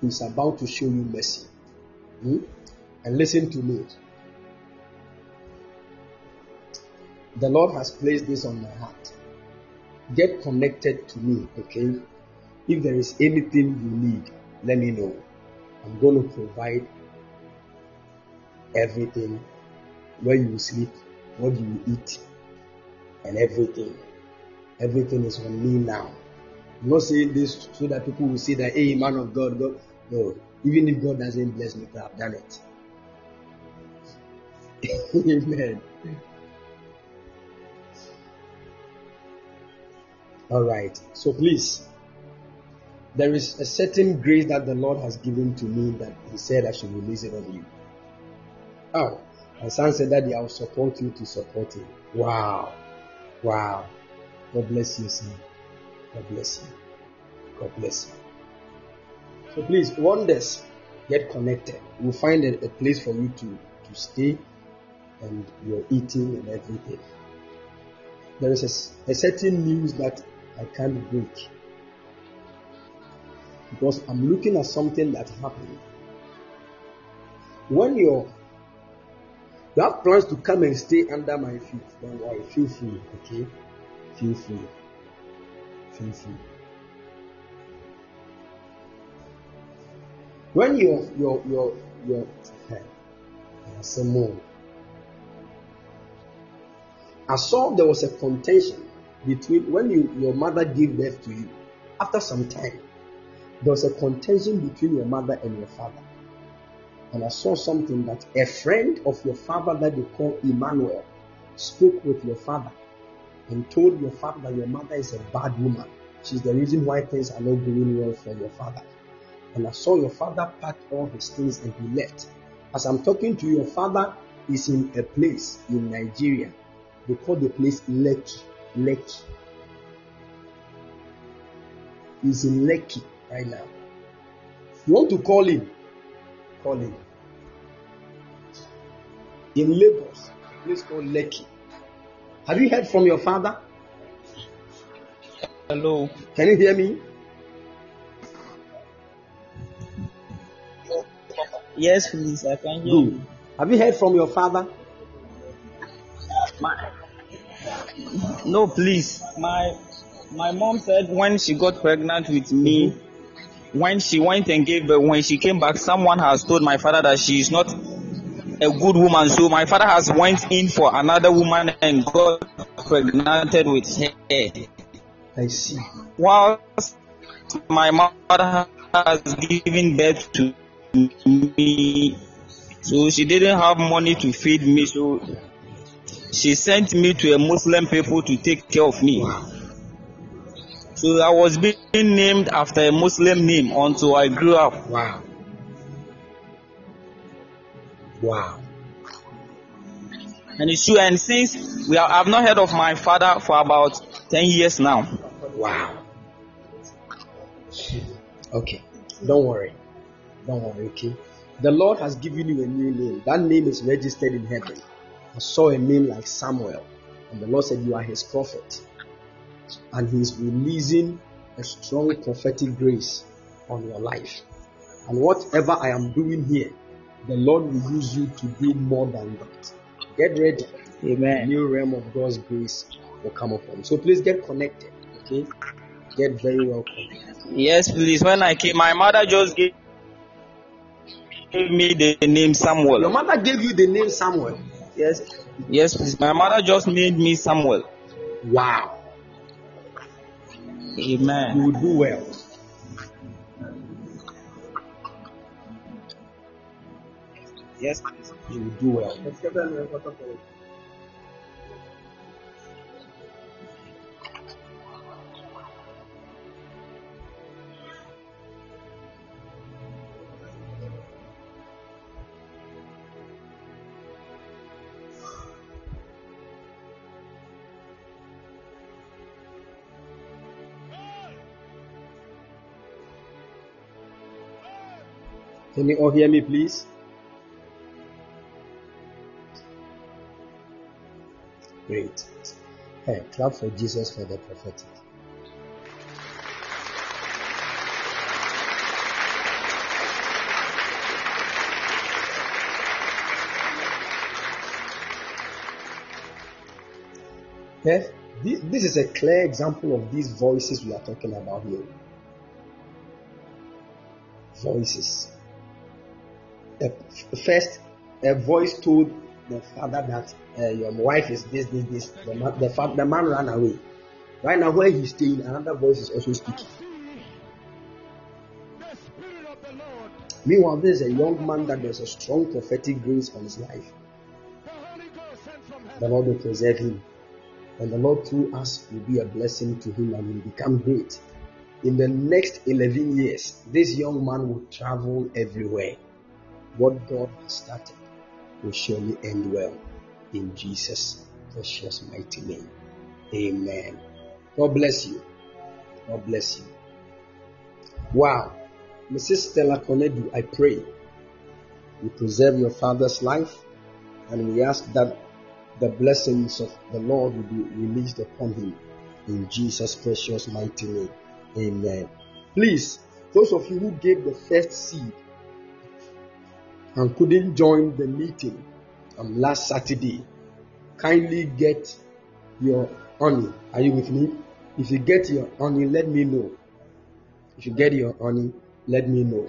He's about to show you mercy. Hmm? And listen to me. The Lord has placed this on my heart. Get connected to me, okay? If there is anything you need, let me know. I'm going to provide everything where you sleep, what you eat, and everything. Everything is on me now. I'm not saying this so that people will say that, hey, man of God, God. No, even if God doesn't bless me, I've done it. Amen. All right. So please, There is a certain grace that the Lord has given to me that He said I should release it on you. Oh, my son said Daddy, I will support you to support him. Wow. Wow. God bless you, son. God bless you. God bless you. So please, wonders, get connected. We'll find a, a place for you to, to stay and you're eating and everything. There is a, a certain news that I can't break because I'm looking at something that happened. When you're you have plans to come and stay under my feet, don't worry, feel free, okay? Feel free. Feel free. When you're you're you're you're eh, more. I saw there was a contention between when you your mother gave birth to you. After some time, there was a contention between your mother and your father. And I saw something that a friend of your father that they call Emmanuel spoke with your father and told your father that your mother is a bad woman. She's the reason why things are not going well for your father. And I saw your father pack all his things and he left. As I'm talking to you, your father is in a place in Nigeria. They call the place Lekki. Lekki. He's in Lekki right now. If You want to call him? Call him. In Lagos, place called Lekki. Have you heard from your father? Hello. Can you hear me? Yes, please. I can hear Good. you. Have you heard from your father? My, no, please. My my mom said when she got pregnant with me, when she went and gave birth, when she came back, someone has told my father that she is not a good woman. So my father has went in for another woman and got pregnant with her. I see. Whilst my mother has given birth to me, so she didn't have money to feed me. So she sent me to a Muslim people to take care of me. So I was being named after a Muslim name until I grew up. Wow. Wow. And it's true. And since we are, I've not heard of my father for about 10 years now. Wow. Okay. Don't worry. Don't worry, okay? The Lord has given you a new name. That name is registered in heaven. I saw a name like Samuel, and the Lord said, You are his prophet. And he is releasing a strong prophetic grace on your life. And whatever I am doing here, the Lord will use you to do more than that. Get ready. A Amen. new realm of God's grace will come upon you. So please get connected, okay? Get very well connected. Yes, please. When I came, my mother just gave, gave me the name Samuel. Your mother gave you the name Samuel. Yes. Yes, please. My mother just named me Samuel. Wow. You Amen. will do well. Yes, please. You will do well. Can you all hear me, please? Great. Hey, clap for Jesus for the prophetic. Eh, yes, this, this is a clear example of these voices we are talking about here. Voices. A- first, a voice told the father that uh, your wife is this, this, this. The man, the, fa- the man ran away. Right now, where he's staying, another voice is also speaking. Meanwhile, there's a young man that there's a strong prophetic grace on his life. The Lord will preserve him. And the Lord through us will be a blessing to him and will become great. in the next 11 years, this young man will travel everywhere. What God has started will surely end well in Jesus' precious mighty name. Amen. God bless you. God bless you. Wow. Mrs. Stella Konadu, I pray you preserve your father's life and we ask that the blessings of the Lord will be released upon him in Jesus' precious mighty name. Amen. Please, those of you who gave the first seed and couldn't join the meeting um, last Saturday, kindly get your honey. Are you with me? If you get your honey, let me know. If you get your honey, let me know.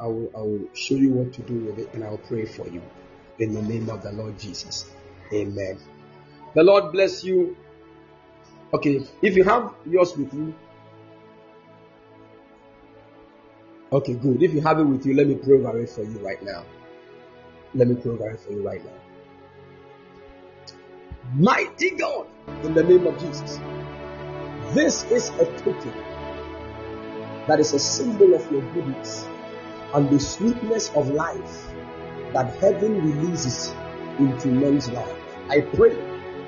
I will, I will show you what to do with it and I will pray for you in the name of the Lord Jesus. Amen. The Lord bless you. Okay, if you have yours with you, okay, good. If you have it with you, let me pray over it for you right now. Let me pray over it for you right now. Mighty God, in the name of Jesus, this is a token that is a symbol of your goodness and the sweetness of life that heaven releases into men's life. I pray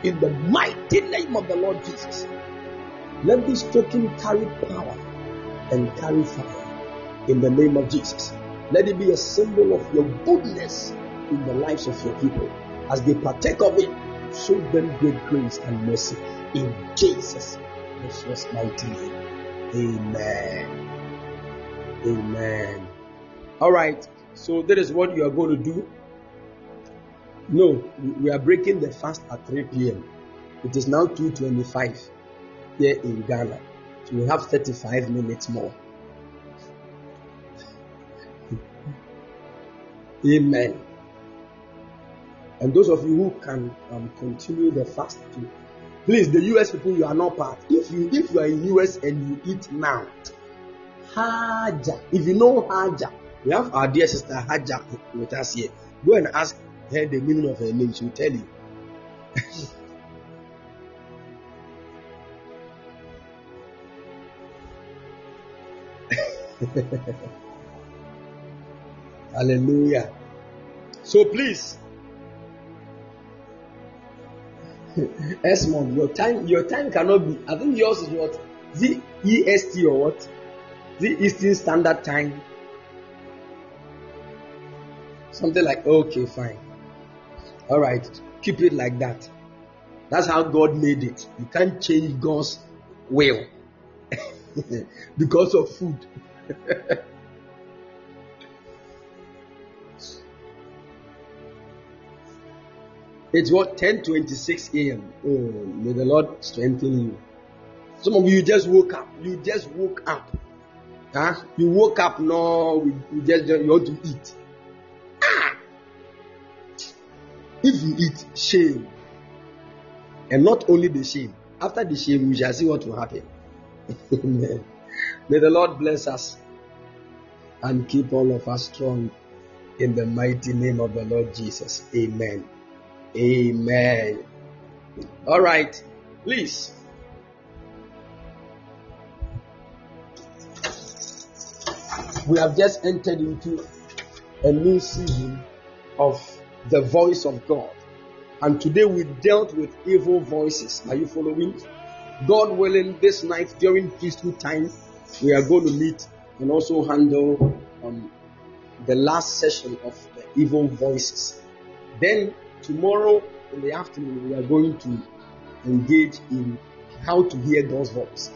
in the mighty name of the Lord Jesus. Let this token carry power and carry fire in the name of Jesus. Let it be a symbol of your goodness in the lives of your people. As they partake of it, show them great grace and mercy in Jesus' precious mighty name. Amen. Amen. All right. So that is what you are going to do. No, we are breaking the fast at 3 p.m. It is now 2:25 here in Ghana. So we have 35 minutes more. Amen. And those of you who can um, continue the fast too, please, the US people, you are not part. If you if you are in US and you eat now, Haja. If you know Haja, we have our dear sister Haja with us here. Go and ask her the meaning of her name. She will tell you. Hallelujah. So please, Esmond, your time your time cannot be. I think yours is what the EST or what the Eastern Standard Time. Something like okay, fine. All right, keep it like that. That's how God made it. You can't change God's will because of food. it's what 10:26 a.m. Oh, may the Lord strengthen you. Some of you just woke up. You just woke up. Huh? You woke up. No, you just you want to eat. Ah! If you eat, shame. And not only the shame. After the shame, we shall see what will happen. Amen. May the Lord bless us and keep all of us strong in the mighty name of the Lord Jesus. Amen. Amen. All right. Please. We have just entered into a new season of the voice of God. And today we dealt with evil voices. Are you following? God willing, this night during peaceful time, we are going to meet and also handle um, the last session of the evil voices. Then tomorrow in the afternoon, we are going to engage in how to hear God's voice.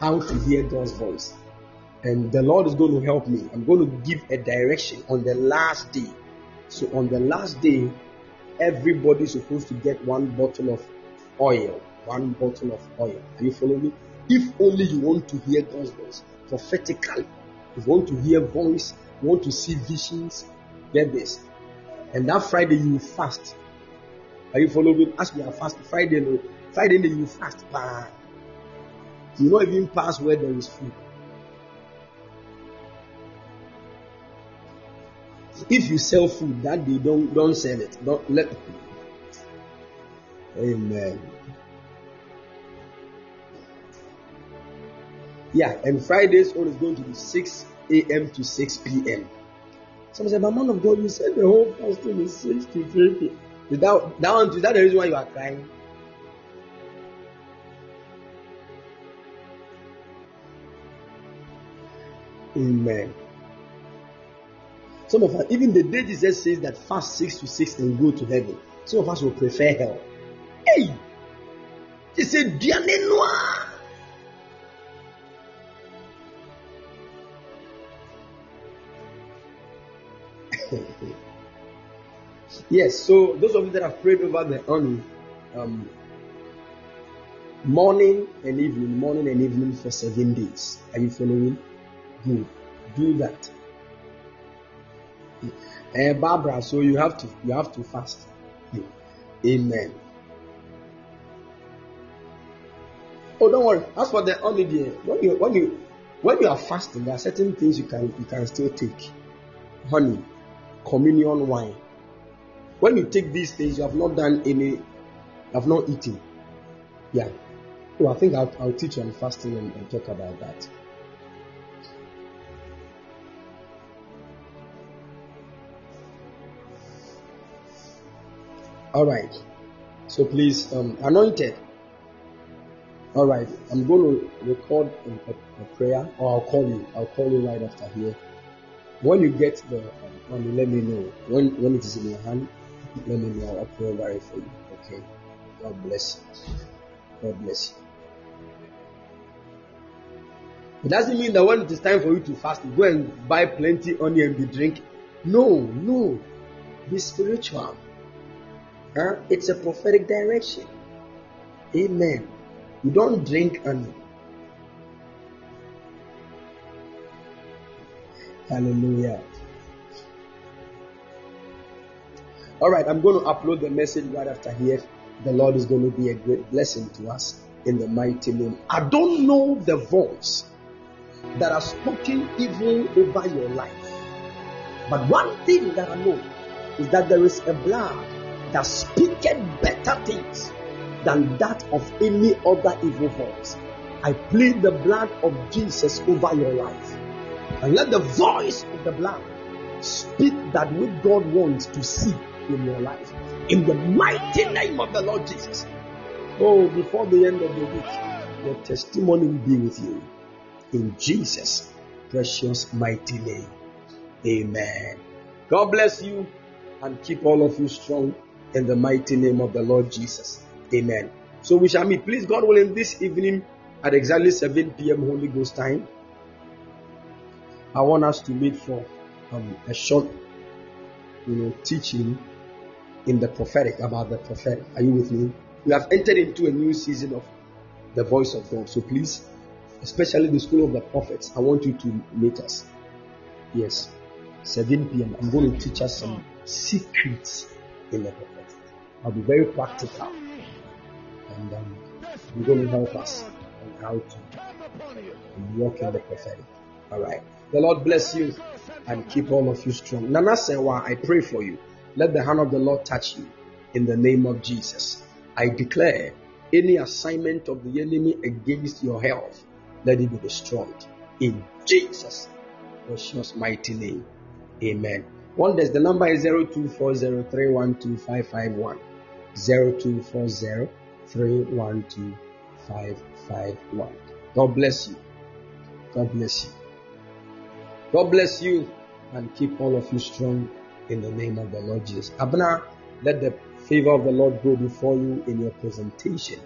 How to hear God's voice. And the Lord is going to help me. I'm going to give a direction on the last day. So on the last day, everybody's supposed to get one bottle of oil. One bottle of oil. Are you following me? If only you want to hear God's voice prophetically, you want to hear voice, you want to see visions, get this. And that Friday you fast. Are you following? As we are fasting, Friday, no, Friday you fast. Bah. You not even pass where there is food. If you sell food that day, don't don't sell it. Don't let. Amen. Yeah, and Friday's own is going to be 6 a.m. to 6 p.m. Someone said, "My man of God, you said the whole fasting is 6 to 3 p.m." Is that, one, is that the reason why you are crying? Amen. Some of us, even the day Jesus says that fast 6 to 6 and go to heaven, some of us will prefer hell. Hey! He said, Diane yes, so those of you that have prayed over the honey, um, morning and evening, morning and evening for seven days. Are you following? Good. Do that. Uh, Barbara, so you have to you have to fast. Amen. Oh, don't worry. As for the honey, when you when you when you are fasting, there are certain things you can you can still take. Honey, communion wine. When you take these things, you have not done any, you have not eaten. Yeah. Oh, I think I'll, I'll teach on fasting and, and talk about that. All right. So please, um, anointed. All right. I'm going to record a, a, prayer, or I'll call you. I'll call you right after here. When you get the um, money, let me know. When when it is in your hand, let me know. I'll pray over it for you. Okay. God bless you. God bless you. It doesn't mean that when it is time for you to fast, go and buy plenty onion and be drink. No, no. Be spiritual. Huh? It's a prophetic direction. Amen. You don't drink honey. Hallelujah. All right, I'm going to upload the message right after here. The Lord is going to be a great blessing to us in the mighty name. I don't know the voice that has spoken evil over your life, but one thing that I know is that there is a blood that speaketh better things than that of any other evil voice. I plead the blood of Jesus over your life. And let the voice of the blood speak that which God wants to see in your life. In the mighty name of the Lord Jesus. Oh, before the end of the week, your testimony will be with you. In Jesus' precious mighty name. Amen. God bless you and keep all of you strong in the mighty name of the Lord Jesus. Amen. So we shall meet, please, God willing, this evening at exactly 7 p.m. Holy Ghost time. I want us to meet for um, a short, you know, teaching in the prophetic about the prophetic. Are you with me? We have entered into a new season of the voice of God. So please, especially the school of the prophets, I want you to meet us. Yes, 7 p.m. I'm going to teach us some secrets in the prophetic. I'll be very practical. And um, I'm going to help us on how to walk in the prophetic. All right. The Lord bless you and keep all of you strong. Nana Sewa, I pray for you. Let the hand of the Lord touch you in the name of Jesus. I declare any assignment of the enemy against your health, let it be destroyed in Jesus' precious mighty name. Amen. One there's the number is 0240312551. 0240312551. God bless you. God bless you. God bless you and keep all of you strong in the name of the Lord Jesus. Abner, let the favor of the Lord go before you in your presentation.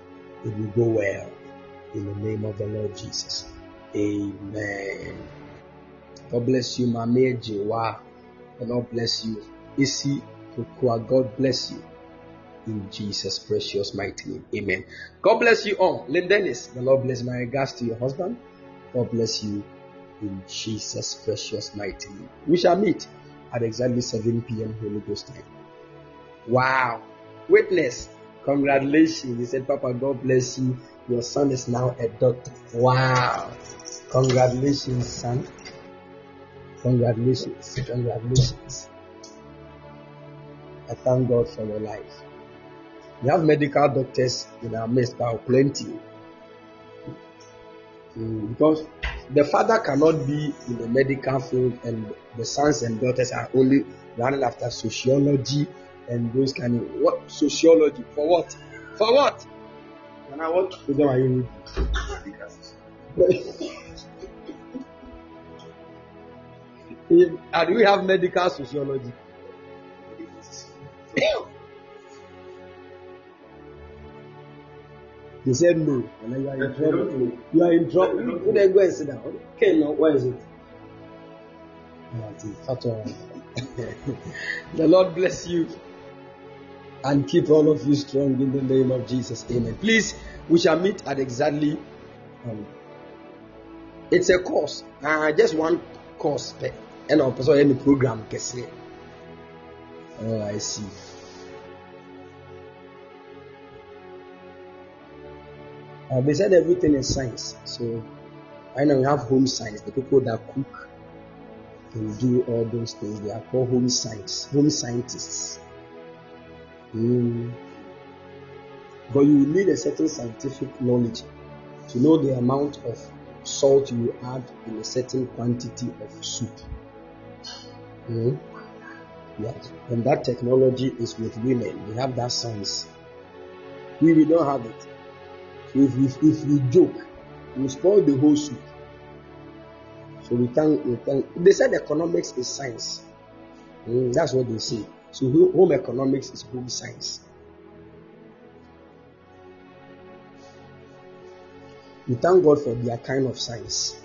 It will go well in the name of the Lord Jesus. Amen. God bless you, Mame Jewa. The Lord bless you. Isi Kukua, God bless you. In Jesus' precious mighty name. Amen. God bless you all. Lynn Dennis, the Lord bless my regards to your husband. God bless you in Jesus' precious mighty name. We shall meet at exactly 7 p.m. Holy Ghost time. Wow. Witness. Congratulations. He said, Papa, God bless you. Your son is now a doctor. Wow. Congratulations, son. Congratulations. Congratulations. I thank God for your life. We have medical doctors in our midst, but plenty. Mm, because the father cannot be in the medical field and the sons and daughters are only running after sociology and those kind of what sociology? For what? For what? And I what program are you reading? and we have medical sociology They said no. And then you are in trouble. You are in trouble. You then go and sit down. Okay, now where is it? the Lord bless you and keep all of you strong in the name of Jesus. Amen. Please, we shall meet at exactly. Um, it's a course. Uh, just one course. And also any program. Oh, I see. Uh, they said everything is science. So I know we have home science. The people that cook can do all those things. They are called home science, home scientists. Mm. But you need a certain scientific knowledge to know the amount of salt you add in a certain quantity of soup. Mm. Yes. And that technology is with women. They have that science. We, we don't have it. If we, if we joke, we spoil the whole soup. So we thank, we thank. They said economics is science. Mm, that's what they say. So home economics is home science. We thank God for their kind of science.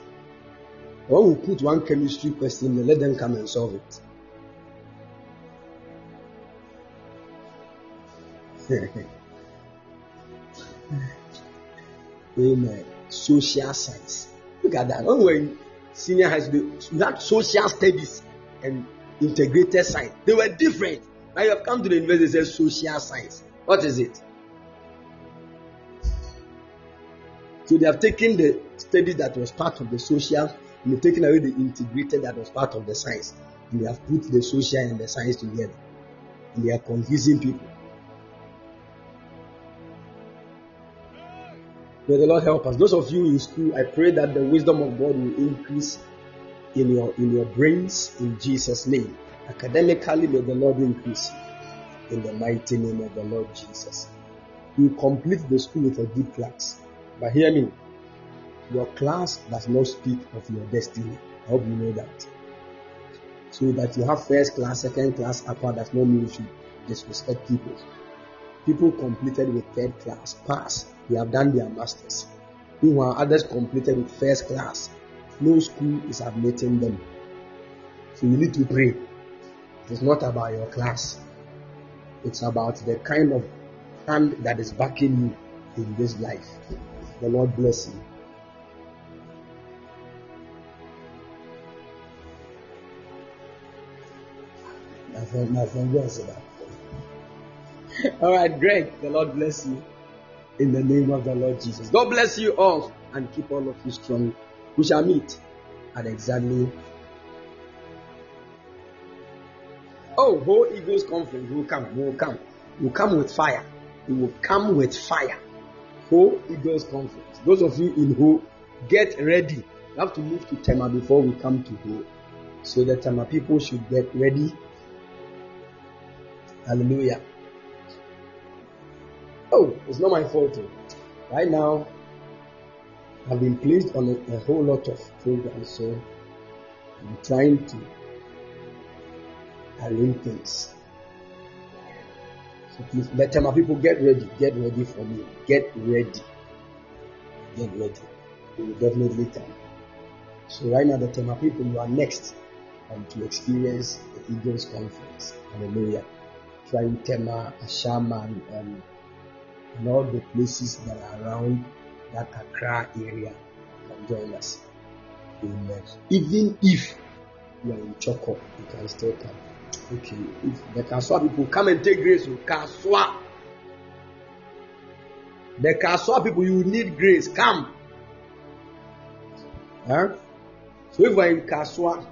When we put one chemistry question, let them come and solve it. Amen. Social science. Look at that. When we were in senior high school, we had social studies and integrated science. They were different. Now you have come to the university and social science. What is it? So they have taken the study that was part of the social and they've taken away the integrated that was part of the science. And they have put the social and the science together. And they are confusing people. May the Lord help us. Those of you in school, I pray that the wisdom of God will increase in your in your brains in Jesus' name. Academically, may the Lord increase in the mighty name of the Lord Jesus. You complete the school with a good class. But hear me, your class does not speak of your destiny. I hope you know that. So that you have first class, second class, upper does not mean you should disrespect people. People completed with third class, pass they have done their masters. Meanwhile, others completed with first class. No school is admitting them. So you need to pray. It's not about your class. It's about the kind of hand that is backing you in this life. The Lord bless you. Friend, my friend, yes, All right, Greg. The Lord bless you in the name of the Lord Jesus. God bless you all and keep all of you strong. We shall meet at exactly. Oh, whole Eagles conference will come. Will come. Will come with fire. It will come with fire. Whole Eagles conference. Those of you in who get ready. You have to move to Tema before we come to who. So the Tema people should get ready. Hallelujah. Oh, it's not my fault. Right now, I've been placed on a, a whole lot of programs, so I'm trying to arrange things. So please, let my people get ready. Get ready for me. Get ready. Get ready. We will definitely come. So right now, the Tema people, you are next um, to experience the Eagles Conference. Hallelujah. Trying Tema, Ashama, and um, all the places that are around that Accra area can join us. Amen. Even if you are in Choco, you can still come. Okay. If the Kasoa people come and take grace, to Kasoa. The Kasoa people, you need grace. Come. Huh? So if we're in Kasoa,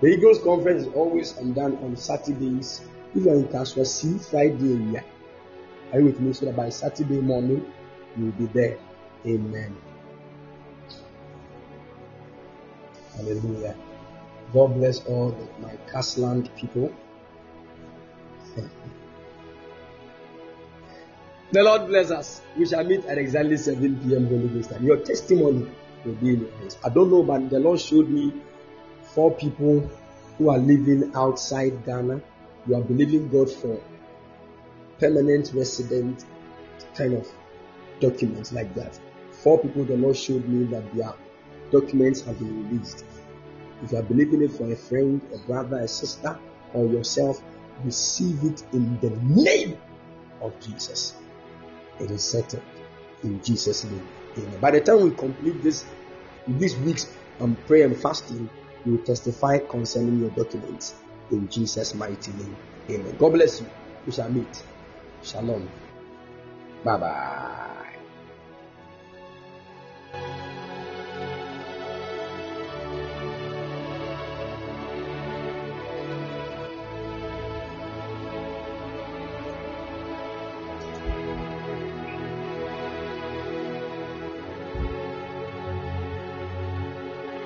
the Eagles conference is always done on Saturdays. If you're in Kasoa, see Friday. Yeah. Are you with me? So that by Saturday morning, you will be there. Amen. Hallelujah. God bless all the, my Castland people. the Lord bless us. We shall meet at exactly 7 p.m. Holy Ghost time. Your testimony will be in your hands. I don't know, but the Lord showed me four people who are living outside Ghana. You are believing God for permanent resident kind of documents like that. Four people the Lord showed me that their documents have been released. If you are believing it for a friend, a brother, a sister, or yourself, receive it in the name of Jesus. It is settled in Jesus' name. Amen. By the time we complete this these weeks on prayer and fasting, you will testify concerning your documents in Jesus' mighty name. Amen. God bless you. We shall meet. Shalom. Bye bye.